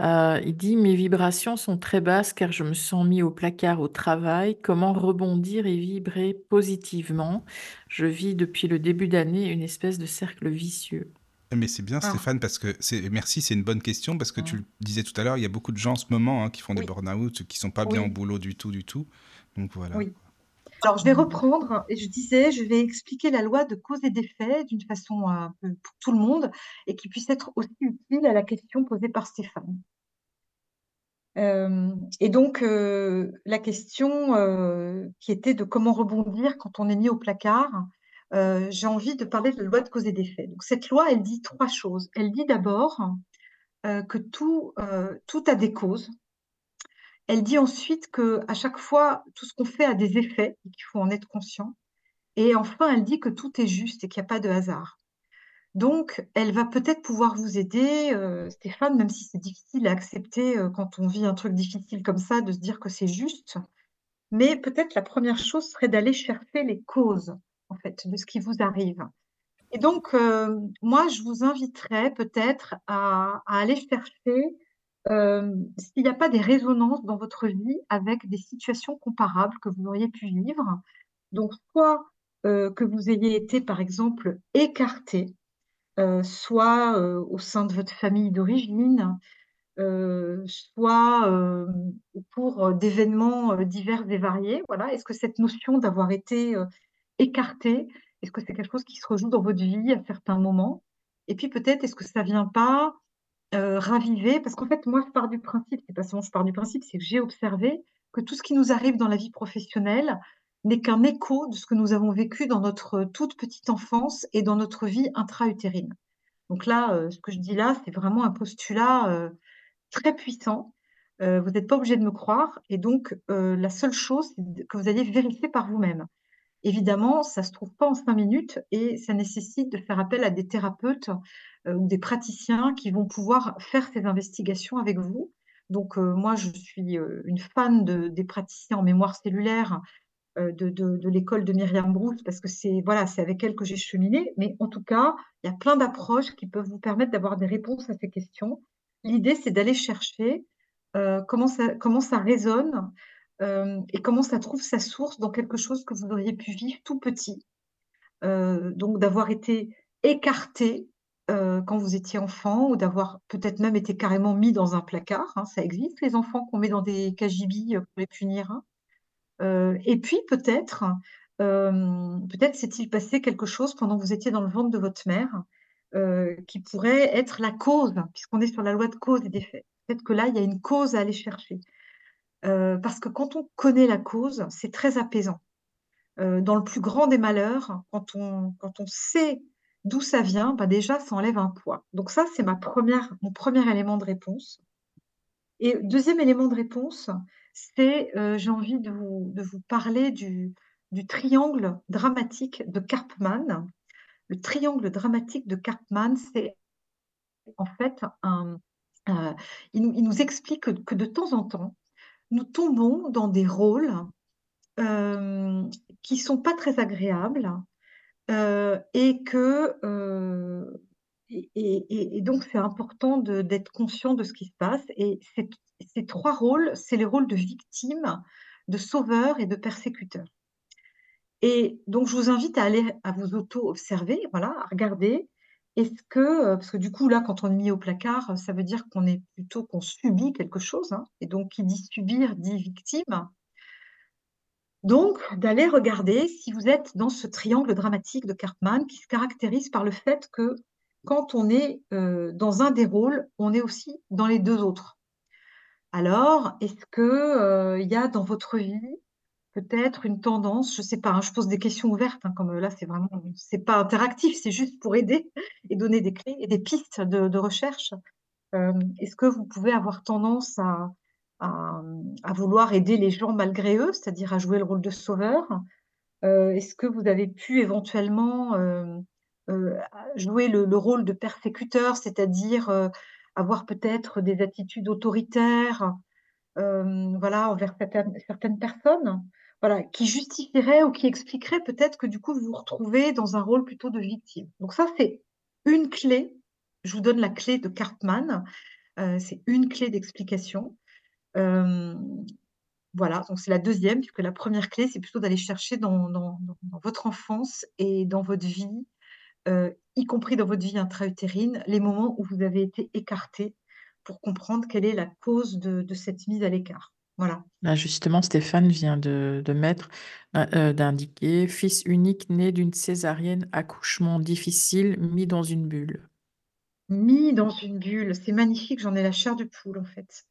Euh, il dit, mes vibrations sont très basses car je me sens mis au placard au travail. Comment rebondir et vibrer positivement? Je vis depuis le début d'année une espèce de cercle vicieux. Mais c'est bien, Ah, Stéphane, parce que c'est. Merci, c'est une bonne question, parce que tu le disais tout à l'heure, il y a beaucoup de gens en ce moment hein, qui font des burn-out, qui sont pas bien au boulot du tout, du tout. Donc voilà. oui. Alors, je vais reprendre, et je disais, je vais expliquer la loi de cause et d'effet d'une façon un peu pour tout le monde, et qui puisse être aussi utile à la question posée par Stéphane. Euh, et donc, euh, la question euh, qui était de comment rebondir quand on est mis au placard, euh, j'ai envie de parler de la loi de cause et d'effet. Donc, cette loi, elle dit trois choses. Elle dit d'abord euh, que tout, euh, tout a des causes. Elle dit ensuite que à chaque fois, tout ce qu'on fait a des effets et qu'il faut en être conscient. Et enfin, elle dit que tout est juste et qu'il n'y a pas de hasard. Donc, elle va peut-être pouvoir vous aider, Stéphane, même si c'est difficile à accepter quand on vit un truc difficile comme ça, de se dire que c'est juste. Mais peut-être la première chose serait d'aller chercher les causes, en fait, de ce qui vous arrive. Et donc, euh, moi, je vous inviterais peut-être à, aller chercher euh, s'il n'y a pas des résonances dans votre vie avec des situations comparables que vous auriez pu vivre. Donc, soit euh, que vous ayez été, par exemple, écarté, soit au sein de votre famille d'origine, soit euh, d'événements divers et variés. Voilà. Est-ce que cette notion d'avoir été écarté, est-ce que c'est quelque chose qui se rejoue dans votre vie à certains moments? Et puis peut-être, est-ce que ça vient pas euh, raviver? Parce qu'en fait, moi, je pars du principe, c'est pas seulement je pars du principe, c'est que j'ai observé que tout ce qui nous arrive dans la vie professionnelle n'est qu'un écho de ce que nous avons vécu dans notre toute petite enfance et dans notre vie intra-utérine. Donc là, euh, ce que je dis là, c'est vraiment un postulat euh, très puissant. Euh, vous n'êtes pas obligé de me croire. Et donc, euh, la seule chose, c'est que vous allez vérifier par vous-même. Évidemment, ça ne se trouve pas en cinq minutes et ça nécessite de faire appel à des thérapeutes euh, ou des praticiens qui vont pouvoir faire ces investigations avec vous. Donc, euh, moi, je suis euh, une fan de, des praticiens en mémoire cellulaire de, l'école de Myriam Brousse parce que c'est voilà, avec elle que j'ai cheminé. Mais en tout cas, il y a plein d'approches qui peuvent vous permettre d'avoir des réponses à ces questions. L'idée, c'est d'aller chercher comment ça, comment ça résonne et comment ça trouve sa source dans quelque chose que vous auriez pu vivre tout petit? Donc d'avoir été écarté quand vous étiez enfant ou d'avoir peut-être même été carrément mis dans un placard. hein. ça existe, les enfants qu'on met dans des KGB pour les punir. hein. Et puis peut-être, peut-être s'est-il passé quelque chose pendant que vous étiez dans le ventre de votre mère qui pourrait être la cause, puisqu'on est sur la loi de cause et d'effet. Peut-être que là, il y a une cause à aller chercher. Euh, parce que quand on connaît la cause, c'est très apaisant. Euh, dans le plus grand des malheurs, quand on, quand on sait d'où ça vient, bah déjà, ça enlève un poids. Donc ça, c'est mon premier élément de réponse. Et deuxième élément de réponse, c'est, euh, j'ai envie de vous, de vous parler du, du triangle dramatique de Karpman. Le triangle dramatique de Karpman, c'est en fait un, euh, il, nous, il nous explique que, que de temps en temps, nous tombons dans des rôles euh, qui sont pas très agréables euh, et que euh, et, donc c'est important d'être conscient de ce qui se passe. Et ces, ces trois rôles, c'est les rôles de victime, de sauveur et de persécuteur. Et donc je vous invite à aller à vous auto-observer, voilà, à regarder. Est-ce que, euh, parce que du coup là, quand on est mis au placard, ça veut dire qu'on est plutôt qu'on subit quelque chose, hein, et donc qui dit subir dit victime. Donc, d'aller regarder si vous êtes dans ce triangle dramatique de Karpman qui se caractérise par le fait que quand on est euh, dans un des rôles, on est aussi dans les deux autres. Alors, est-ce que euh, il y a dans votre vie peut-être une tendance, je sais pas, hein, je pose des questions ouvertes, hein, comme là, c'est vraiment, c'est pas interactif, c'est juste pour aider et donner des clés et des pistes de, recherche. Euh, est-ce que vous pouvez avoir tendance à, vouloir aider les gens malgré eux, c'est-à-dire à jouer le rôle de sauveur? Euh, est-ce que vous avez pu éventuellement euh, euh, jouer le, le rôle de persécuteur, c'est-à-dire euh, avoir peut-être des attitudes autoritaires, euh, voilà, envers certaines personnes, voilà, qui justifieraient ou qui expliqueraient peut-être que du coup vous vous retrouvez dans un rôle plutôt de victime. Donc ça, c'est une clé. Je vous donne la clé de Cartman. Euh, c'est une clé d'explication. Euh, voilà, donc c'est la deuxième, puisque la première clé, c'est plutôt d'aller chercher dans, votre enfance et dans votre vie, euh, y compris dans votre vie intra-utérine, les moments où vous avez été écarté pour comprendre quelle est la cause de cette mise à l'écart. Voilà. Là, justement, Stéphane vient de, de mettre, euh, euh, d'indiquer, fils unique né d'une césarienne, accouchement difficile, mis dans une bulle. Mis dans une bulle, c'est magnifique, j'en ai la chair de poule en fait.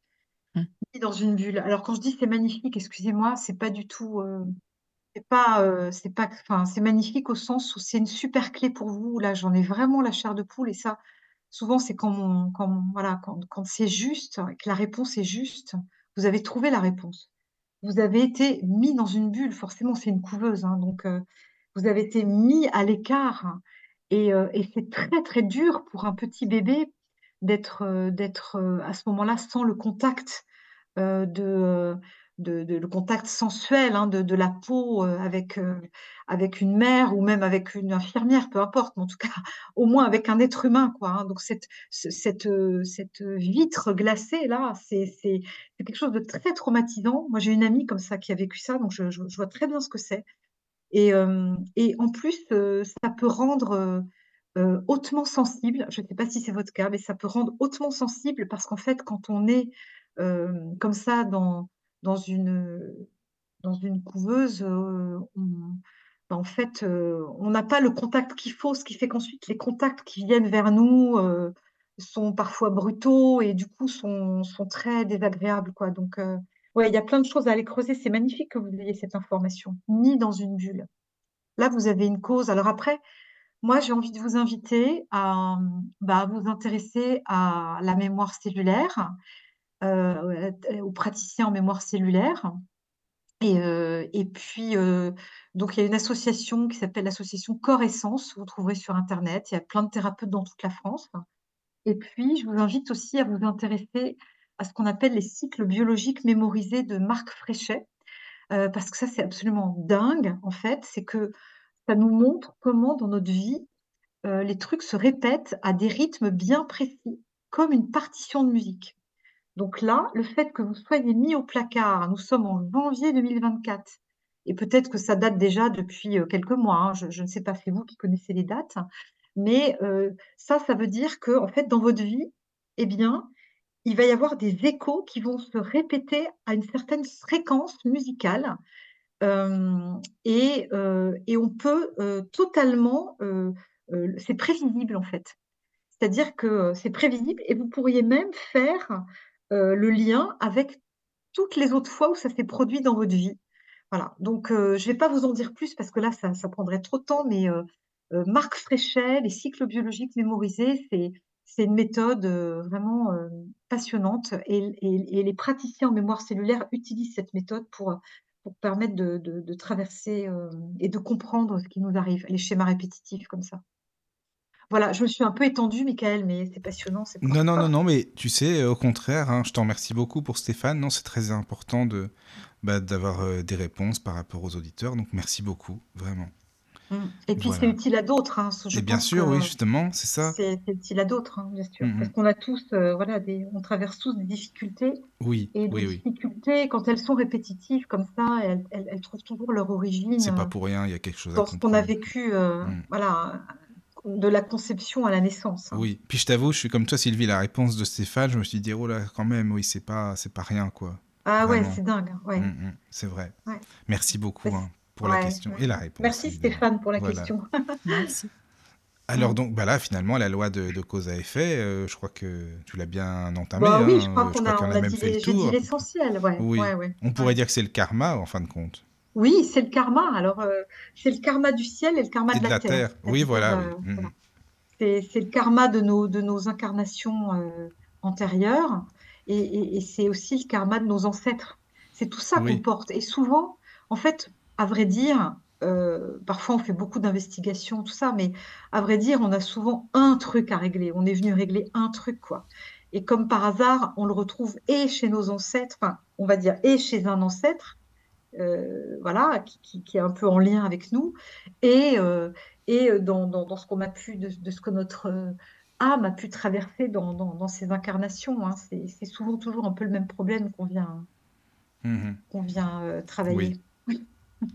Hmm. Mis dans une bulle. Alors quand je dis c'est magnifique, excusez-moi, c'est pas du tout, euh, c'est pas, euh, c'est pas, enfin c'est magnifique au sens où c'est une super clé pour vous. Là, j'en ai vraiment la chair de poule et ça, souvent c'est quand voilà, quand, quand c'est juste, que la réponse est juste, vous avez trouvé la réponse. Vous avez été mis dans une bulle, forcément c'est une couveuse, hein, donc euh, vous avez été mis à l'écart et, euh, et c'est très très dur pour un petit bébé d'être euh, d'être à ce moment-là sans le contact de, le contact sensuel hein, de, la peau euh, avec, euh, avec une mère ou même avec une infirmière, peu importe, mais en tout cas, au moins avec un être humain, quoi. hein. Donc cette, ce- cette, euh, cette vitre glacée là, c'est quelque chose de très traumatisant. Moi, j'ai une amie comme ça qui a vécu ça, donc je, vois très bien ce que c'est. Et, et en plus, ça peut rendre hautement sensible. Je ne sais pas si c'est votre cas, mais ça peut rendre hautement sensible parce qu'en fait, quand on est comme ça dans, dans une, dans une couveuse, euh, on- ben, en fait, euh, on n'a pas le contact qu'il faut, ce qui fait qu'ensuite, les contacts qui viennent vers nous euh, sont parfois brutaux et du coup sont, sont très désagréables, quoi. Donc, ouais, il y a plein de choses à aller creuser. C'est magnifique que vous ayez cette information, ni dans une bulle. Là, vous avez une cause. Alors après, moi, j'ai envie de vous inviter à, à vous intéresser à la mémoire cellulaire, euh, aux praticiens en mémoire cellulaire. Et, euh, et puis, euh, donc, il y a une association qui s'appelle l'association Corps Essence, vous trouverez sur Internet. Il y a plein de thérapeutes dans toute la France. Et puis, je vous invite aussi à vous intéresser à ce qu'on appelle les cycles biologiques mémorisés de Marc Fréchet, parce que ça, c'est absolument dingue, en fait. C'est que ça nous montre comment, dans notre vie, les trucs se répètent à des rythmes bien précis, comme une partition de musique. Donc là, le fait que vous soyez mis au placard, nous sommes en janvier 2024, et peut-être que ça date déjà depuis euh, quelques mois, hein, je, ne sais pas, c'est vous qui connaissez les dates, mais euh, ça, ça veut dire que en fait, dans votre vie, eh bien, il va y avoir des échos qui vont se répéter à une certaine fréquence musicale, euh, et, et on peut totalement, c'est prévisible en fait. C'est-à-dire que c'est prévisible et vous pourriez même faire euh, le lien avec toutes les autres fois où ça s'est produit dans votre vie. Voilà. Donc, euh, je ne vais pas vous en dire plus parce que là, ça, prendrait trop de temps, mais euh, Marc Fréchet, les cycles biologiques mémorisés, c'est, une méthode vraiment passionnante et, les praticiens en mémoire cellulaire utilisent cette méthode pour, permettre de, traverser et de comprendre ce qui nous arrive, les schémas répétitifs comme ça. Voilà, je me suis un peu étendue, Michael, mais c'est passionnant, Non, non, non, non, mais tu sais, euh, au contraire, hein, je t'en remercie beaucoup pour Stéphane. Non, c'est très important de bah, d'avoir euh, des réponses par rapport aux auditeurs. Donc, merci beaucoup, vraiment. Mm. Et puis c'est utile à d'autres, hein, Et bien sûr, que oui, justement, c'est ça. c'est utile à d'autres, hein, bien sûr, Mhm. parce qu'on a tous, euh, voilà, des, on traverse tous des difficultés, Oui, et oui, les oui. difficultés, quand elles sont répétitives comme ça, elles, elles- elles trouvent toujours leur origine C'est pas pour rien, il y a quelque chose à dans ce qu'on a comprendre. vécu, euh, Mm. voilà, de la conception à la naissance. hein. Oui, puis je t'avoue, je suis comme toi, Sylvie, la réponse de Stéphane, je me suis dit, oh là, quand même, oui, c'est pas, c'est pas rien, quoi. Ah ouais, c'est dingue, hein, ouais. Mm, mm, c'est vrai. Ouais. Merci beaucoup hein, pour la question ouais. et la réponse. Merci évidemment. Stéphane pour la Voilà. question. Merci. Alors donc, bah là, finalement, la loi de, de cause à effet, euh, je crois que tu l'as bien entamée. Bah oui, hein, je crois qu'on a, même dit fait le dit tour. l'essentiel, ouais, Oui. ouais, ouais. On pourrait Ouais. dire que c'est le karma, en fin de compte. Oui, c'est le karma. Alors, euh, c'est le karma du ciel et le karma Et de la, terre. Oui, voilà. euh, oui. Mm, voilà. C'est c'est le karma de nos, de nos incarnations euh, antérieures et, et- et c'est aussi le karma de nos ancêtres. C'est tout ça Oui. qu'on porte. Et souvent, en fait, à vrai dire, euh, parfois on fait beaucoup d'investigations, tout ça, mais à vrai dire, on a souvent un truc à régler. On est venu régler un truc, quoi. Et comme par hasard, on le retrouve et chez nos ancêtres, enfin, on va dire et chez un ancêtre, euh, voilà, qui, qui- qui est un peu en lien avec nous, et, euh, et dans, dans- dans ce qu'on a pu, de, de ce que notre euh, âme a pu traverser dans, dans, ces incarnations. hein. C'est, c'est souvent toujours un peu le même problème qu'on vient, Mhm. qu'on vient euh, travailler.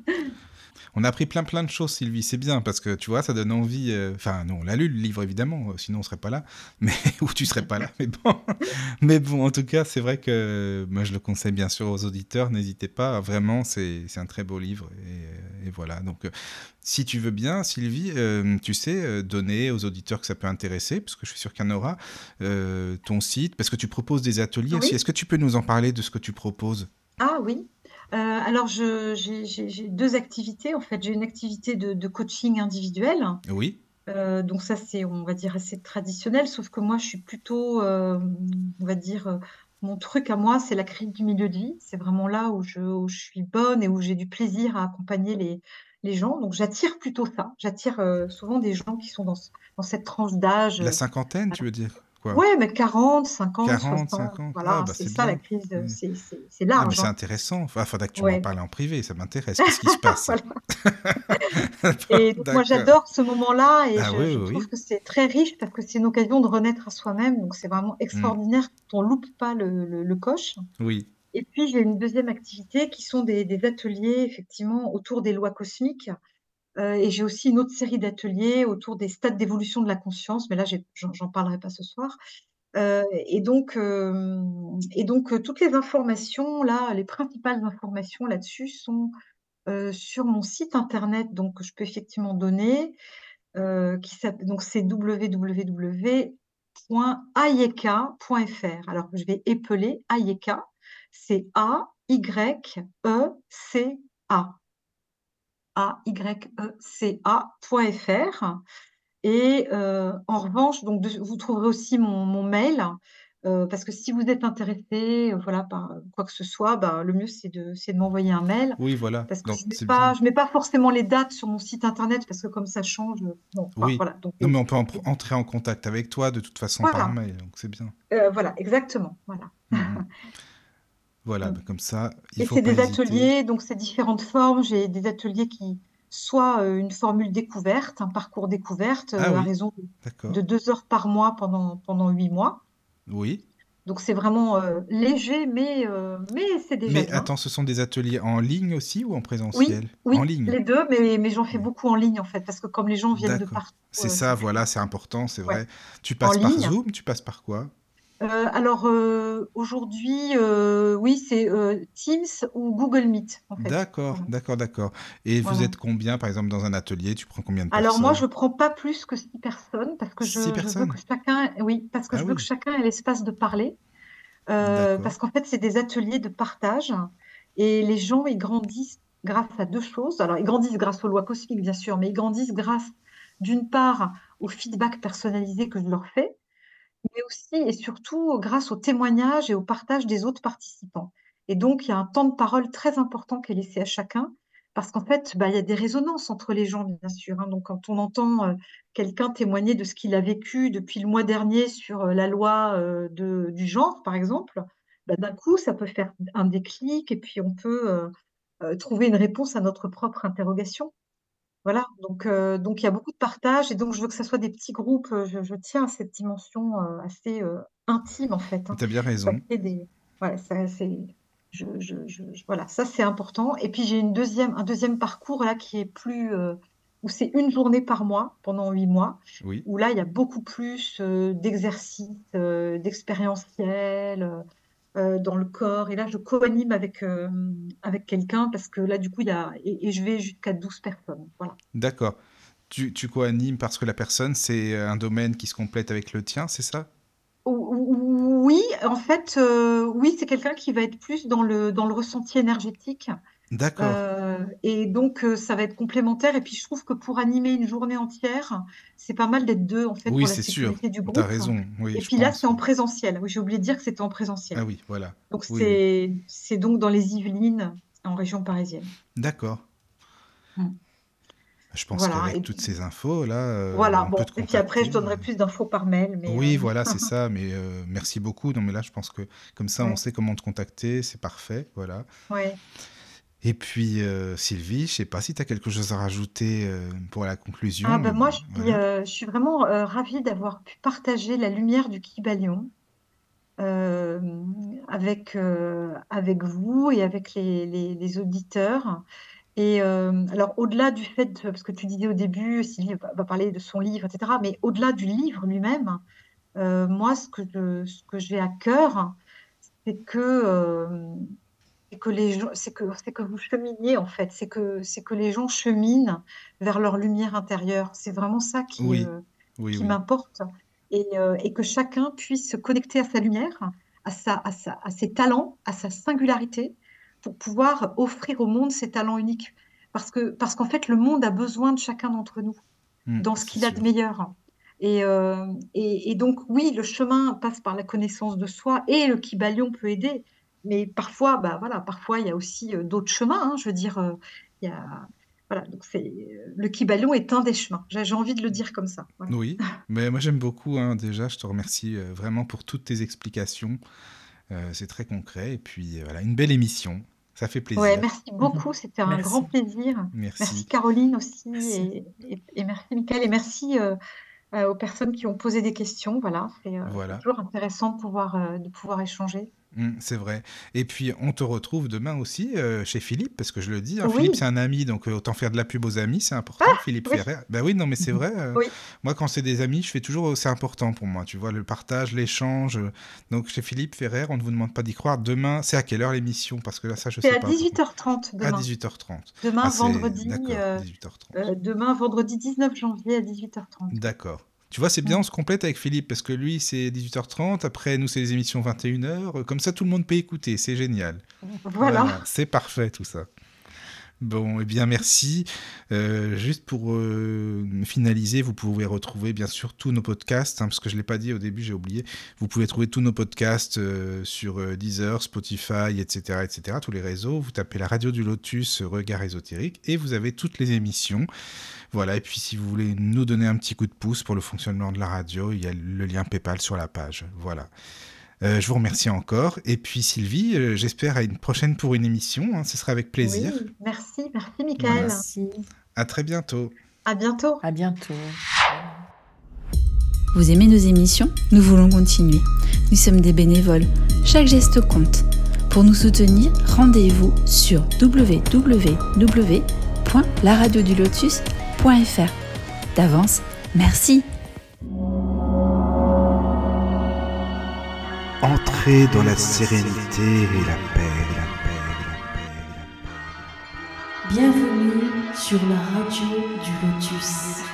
On a appris plein plein de choses, Sylvie. C'est bien parce que tu vois, ça donne envie. euh, Enfin, non, on l'a lu le livre évidemment, euh, sinon on serait pas là. Mais ou tu serais pas là. Mais bon, mais bon, en tout cas, c'est vrai que moi je le conseille bien sûr aux auditeurs. N'hésitez pas. Vraiment, c'est un très beau livre. Et, et voilà. Donc, euh, si tu veux bien, Sylvie, euh, tu sais, euh, donner aux auditeurs que ça peut intéresser, parce que je suis sûr qu'il y en aura, euh, ton site, parce que tu proposes des ateliers Oui. aussi. Est-ce que tu peux nous en parler de ce que tu proposes? Ah oui. Euh, alors, je- j'ai, deux activités. En fait, j'ai une activité de, de coaching individuel. Oui. Euh, donc ça, c'est, on va dire, assez traditionnel, sauf que moi, je suis plutôt, euh, on va dire, mon truc à moi, c'est la crise du milieu de vie. C'est vraiment là où je, où je suis bonne et où j'ai du plaisir à accompagner les, les gens. Donc j'attire plutôt ça. J'attire souvent des gens qui sont dans cette tranche d'âge. La cinquantaine, tu veux dire? Quoi. Ouais, mais 40, 50, 40, 60, 50. voilà, Ah, bah c'est ça la crise, Oui. c'est Ah, mais large, c'est hein. intéressant. Enfin, faudra que tu m'en parles en privé, ça m'intéresse. Qu'est-ce qui se passe? Et donc moi j'adore ce moment-là et Ah je, oui, je oui, trouve que c'est très riche parce que c'est une occasion de renaître à soi-même, donc c'est vraiment Mm. extraordinaire quand on loupe pas le, le- le coche. Oui. Et puis j'ai une deuxième activité qui sont des, des ateliers effectivement autour des lois cosmiques. Euh, et j'ai aussi une autre série d'ateliers autour des stades d'évolution de la conscience, mais là j'en parlerai pas ce soir. Euh, et donc, euh, toutes les informations là, les principales informations là-dessus sont sur mon site internet, donc que je peux effectivement donner, qui donc c'est www.ayeka.fr. Alors je vais épeler Ayeka, c'est A Y C A. A-Y-E-C-A.fr. Et euh, en revanche, donc de- vous trouverez aussi mon, mon mail, euh, parce que si vous êtes intéressé, euh, voilà, par quoi que ce soit, bah, le mieux c'est de, c'est de m'envoyer un mail, Oui, voilà. parce que Donc, je mets bien. je mets pas forcément les dates sur mon site internet, parce que comme ça change, bon, Oui. voilà. Donc, Non, mais on peut en entrer en contact avec toi de toute façon par mail, donc c'est bien. Euh, voilà, exactement, voilà. Mhm. Voilà, bah, comme ça, il Et faut c'est pas des hésiter. ateliers, donc c'est différentes formes. J'ai des ateliers qui, soit euh, une formule découverte, un parcours découverte, Ah euh, à oui, raison de deux heures par mois pendant, pendant huit mois. Oui. Donc c'est vraiment euh, léger, mais, euh, mais c'est déjà Mais bien. attends, ce sont des ateliers en ligne aussi ou en Oui, présentiel? En oui, ligne. les deux, mais, mais j'en fais beaucoup en ligne en fait, parce que comme les gens viennent de D'accord. partout, C'est euh, ça, voilà, c'est important, c'est ouais, vrai. Tu en passes par ligne. Zoom, tu passes par quoi? Euh, alors euh, aujourd'hui, euh, oui, c'est Teams ou Google Meet en fait. D'accord, d'accord, d'accord. Et vous êtes combien, par exemple, dans un atelier? Tu prends combien de Alors moi, personnes? je prends pas plus que six personnes parce que Six je, je veux que personnes? chacun, oui, parce que Ah je veux que chacun ait l'espace de parler, parce qu'en fait, c'est des ateliers de partage et les gens, ils grandissent grâce à deux choses. Alors, ils grandissent grâce aux lois cosmiques, bien sûr, mais ils grandissent grâce, d'une part, au feedback personnalisé que je leur fais, mais aussi et surtout grâce au témoignage et au partage des autres participants. Et donc, il y a un temps de parole très important qui est laissé à chacun, parce qu'en fait, bah, il y a des résonances entre les gens, bien sûr. hein. Donc, quand on entend euh, quelqu'un témoigner de ce qu'il a vécu depuis le mois dernier sur euh, la loi euh, du genre, par exemple, bah, d'un coup, ça peut faire un déclic et puis on peut trouver une réponse à notre propre interrogation. Voilà, donc euh, donc il y a beaucoup de partage et donc je veux que ça soit des petits groupes. euh, Je, je tiens à cette dimension euh, assez euh, intime en fait. hein. Tu as bien raison. des, voilà, ça c'est, je, je, voilà, ça c'est important. Et puis j'ai une deuxième, un deuxième parcours là qui est plus, où c'est une journée par mois pendant huit mois, Oui. où là il y a beaucoup plus d'exercices, d'expérientiels. Euh, dans le corps. Et là, je co-anime avec, euh, avec quelqu'un parce que là, du coup, il y a, et, et je vais jusqu'à 12 personnes. Voilà. D'accord. Tu, tu co-animes parce que la personne, c'est un domaine qui se complète avec le tien, c'est ça? Ou- ou- Oui, en fait, euh, oui, c'est quelqu'un qui va être plus dans le, dans le ressenti énergétique. D'accord. Euh, et donc, euh, ça va être complémentaire. Et puis, je trouve que pour animer une journée entière, c'est pas mal d'être deux, en fait, Oui, pour la c'est sûr. sécurité du Tu as groupe. raison. Oui, Et je puis là, c'est en présentiel. Oui, j'ai oublié de dire que c'était en présentiel. Ah oui, voilà. Donc, Oui, oui. c'est, c'est donc dans les Yvelines, en région parisienne. D'accord. Mm. Je pense Voilà. qu'avec Et toutes puis, ces infos, là, euh, voilà. on Bon. Et puis après, je donnerai plus d'infos par mail. Mais Oui, euh, voilà, c'est ça. Mais euh, merci beaucoup. Non, mais là, je pense que comme ça, on sait comment te contacter. C'est parfait. Voilà. ouais. Et puis, euh, Sylvie, je sais pas si tu as quelque chose à rajouter euh, pour la conclusion. Ah ben moi, je suis, euh, je suis vraiment euh, ravie d'avoir pu partager la lumière du Kybalion euh, avec, euh, avec vous et avec les, les- les auditeurs. Et euh, alors, au-delà du fait, de- parce que tu disais au début, Sylvie va, va parler de son livre, etc., mais au-delà du livre lui-même, euh, moi, ce que je- ce que j'ai à cœur, c'est que, euh, c'est que les gens, c'est que, c'est que vous cheminiez, en fait, c'est que, c'est que les gens cheminent vers leur lumière intérieure. C'est vraiment ça qui, Oui, euh, oui, qui oui. m'importe. Et, euh, et que chacun puisse se connecter à sa lumière, à sa, à sa, à ses talents, à sa singularité, pour pouvoir offrir au monde ses talents uniques. Parce que, parce qu'en fait, le monde a besoin de chacun d'entre nous Hmm, dans ce qu'il a de meilleur. Et, euh, et, et donc, oui, le chemin passe par la connaissance de soi et le Kybalion peut aider. Mais parfois, bah voilà, parfois il y a aussi euh, d'autres chemins. hein. je veux dire, euh, il y a, voilà, donc c'est le Kibalion est un des chemins. J'ai envie de le dire comme ça. Oui, mais moi j'aime beaucoup. Hein, déjà, je te remercie vraiment pour toutes tes explications. c'est très concret et puis voilà, une belle émission. Ça fait plaisir. Ouais, merci beaucoup, c'était un grand plaisir. Merci. Caroline aussi, Et, merci Michael, et merci aux personnes qui ont posé des questions. Voilà, c'est toujours intéressant de pouvoir, de pouvoir échanger. Mmh, c'est vrai. Et puis, on te retrouve demain aussi euh, chez Philippe, parce que je le dis, hein, Philippe, c'est un ami, donc euh, autant faire de la pub aux amis, c'est important. Ah, Philippe Ferrer. Ben oui, non, mais c'est vrai. Euh, moi, quand c'est des amis, je fais toujours, c'est important pour moi, tu vois, le partage, l'échange. Donc, chez Philippe Ferrer, on ne vous demande pas d'y croire. Demain, c'est à quelle heure l'émission? Parce que là, ça, je sais pas. C'est à 18h30 demain. À 18h30. Demain, ah, vendredi. 18h30. demain, vendredi 19 janvier à 18h30. D'accord. Tu vois, c'est bien, on se complète avec Philippe, parce que lui, c'est 18h30, après, nous, c'est les émissions 21h. Comme ça, tout le monde peut écouter, c'est génial. Voilà. c'est parfait, tout ça. Bon, eh bien, merci. Euh, juste pour euh, finaliser, vous pouvez retrouver bien sûr tous nos podcasts, hein, parce que je ne l'ai pas dit au début, j'ai oublié. Vous pouvez trouver tous nos podcasts euh, sur Deezer, Spotify, etc., etc., tous les réseaux. Vous tapez la radio du Lotus, Regard ésotérique, et vous avez toutes les émissions. Voilà, et puis si vous voulez nous donner un petit coup de pouce pour le fonctionnement de la radio, il y a le lien PayPal sur la page. Voilà. Euh, je vous remercie encore. Et puis Sylvie, euh, j'espère à une prochaine pour une émission. Hein. ce sera avec plaisir. Oui, merci, merci Michael. Merci. À très bientôt. À bientôt. À bientôt. Vous aimez nos émissions? Nous voulons continuer. Nous sommes des bénévoles. Chaque geste compte. Pour nous soutenir, rendez-vous sur www.laradiodulotus.com D'avance, merci. Entrez dans la sérénité et la paix, la paix, la paix, la paix. Bienvenue sur la radio du Lotus.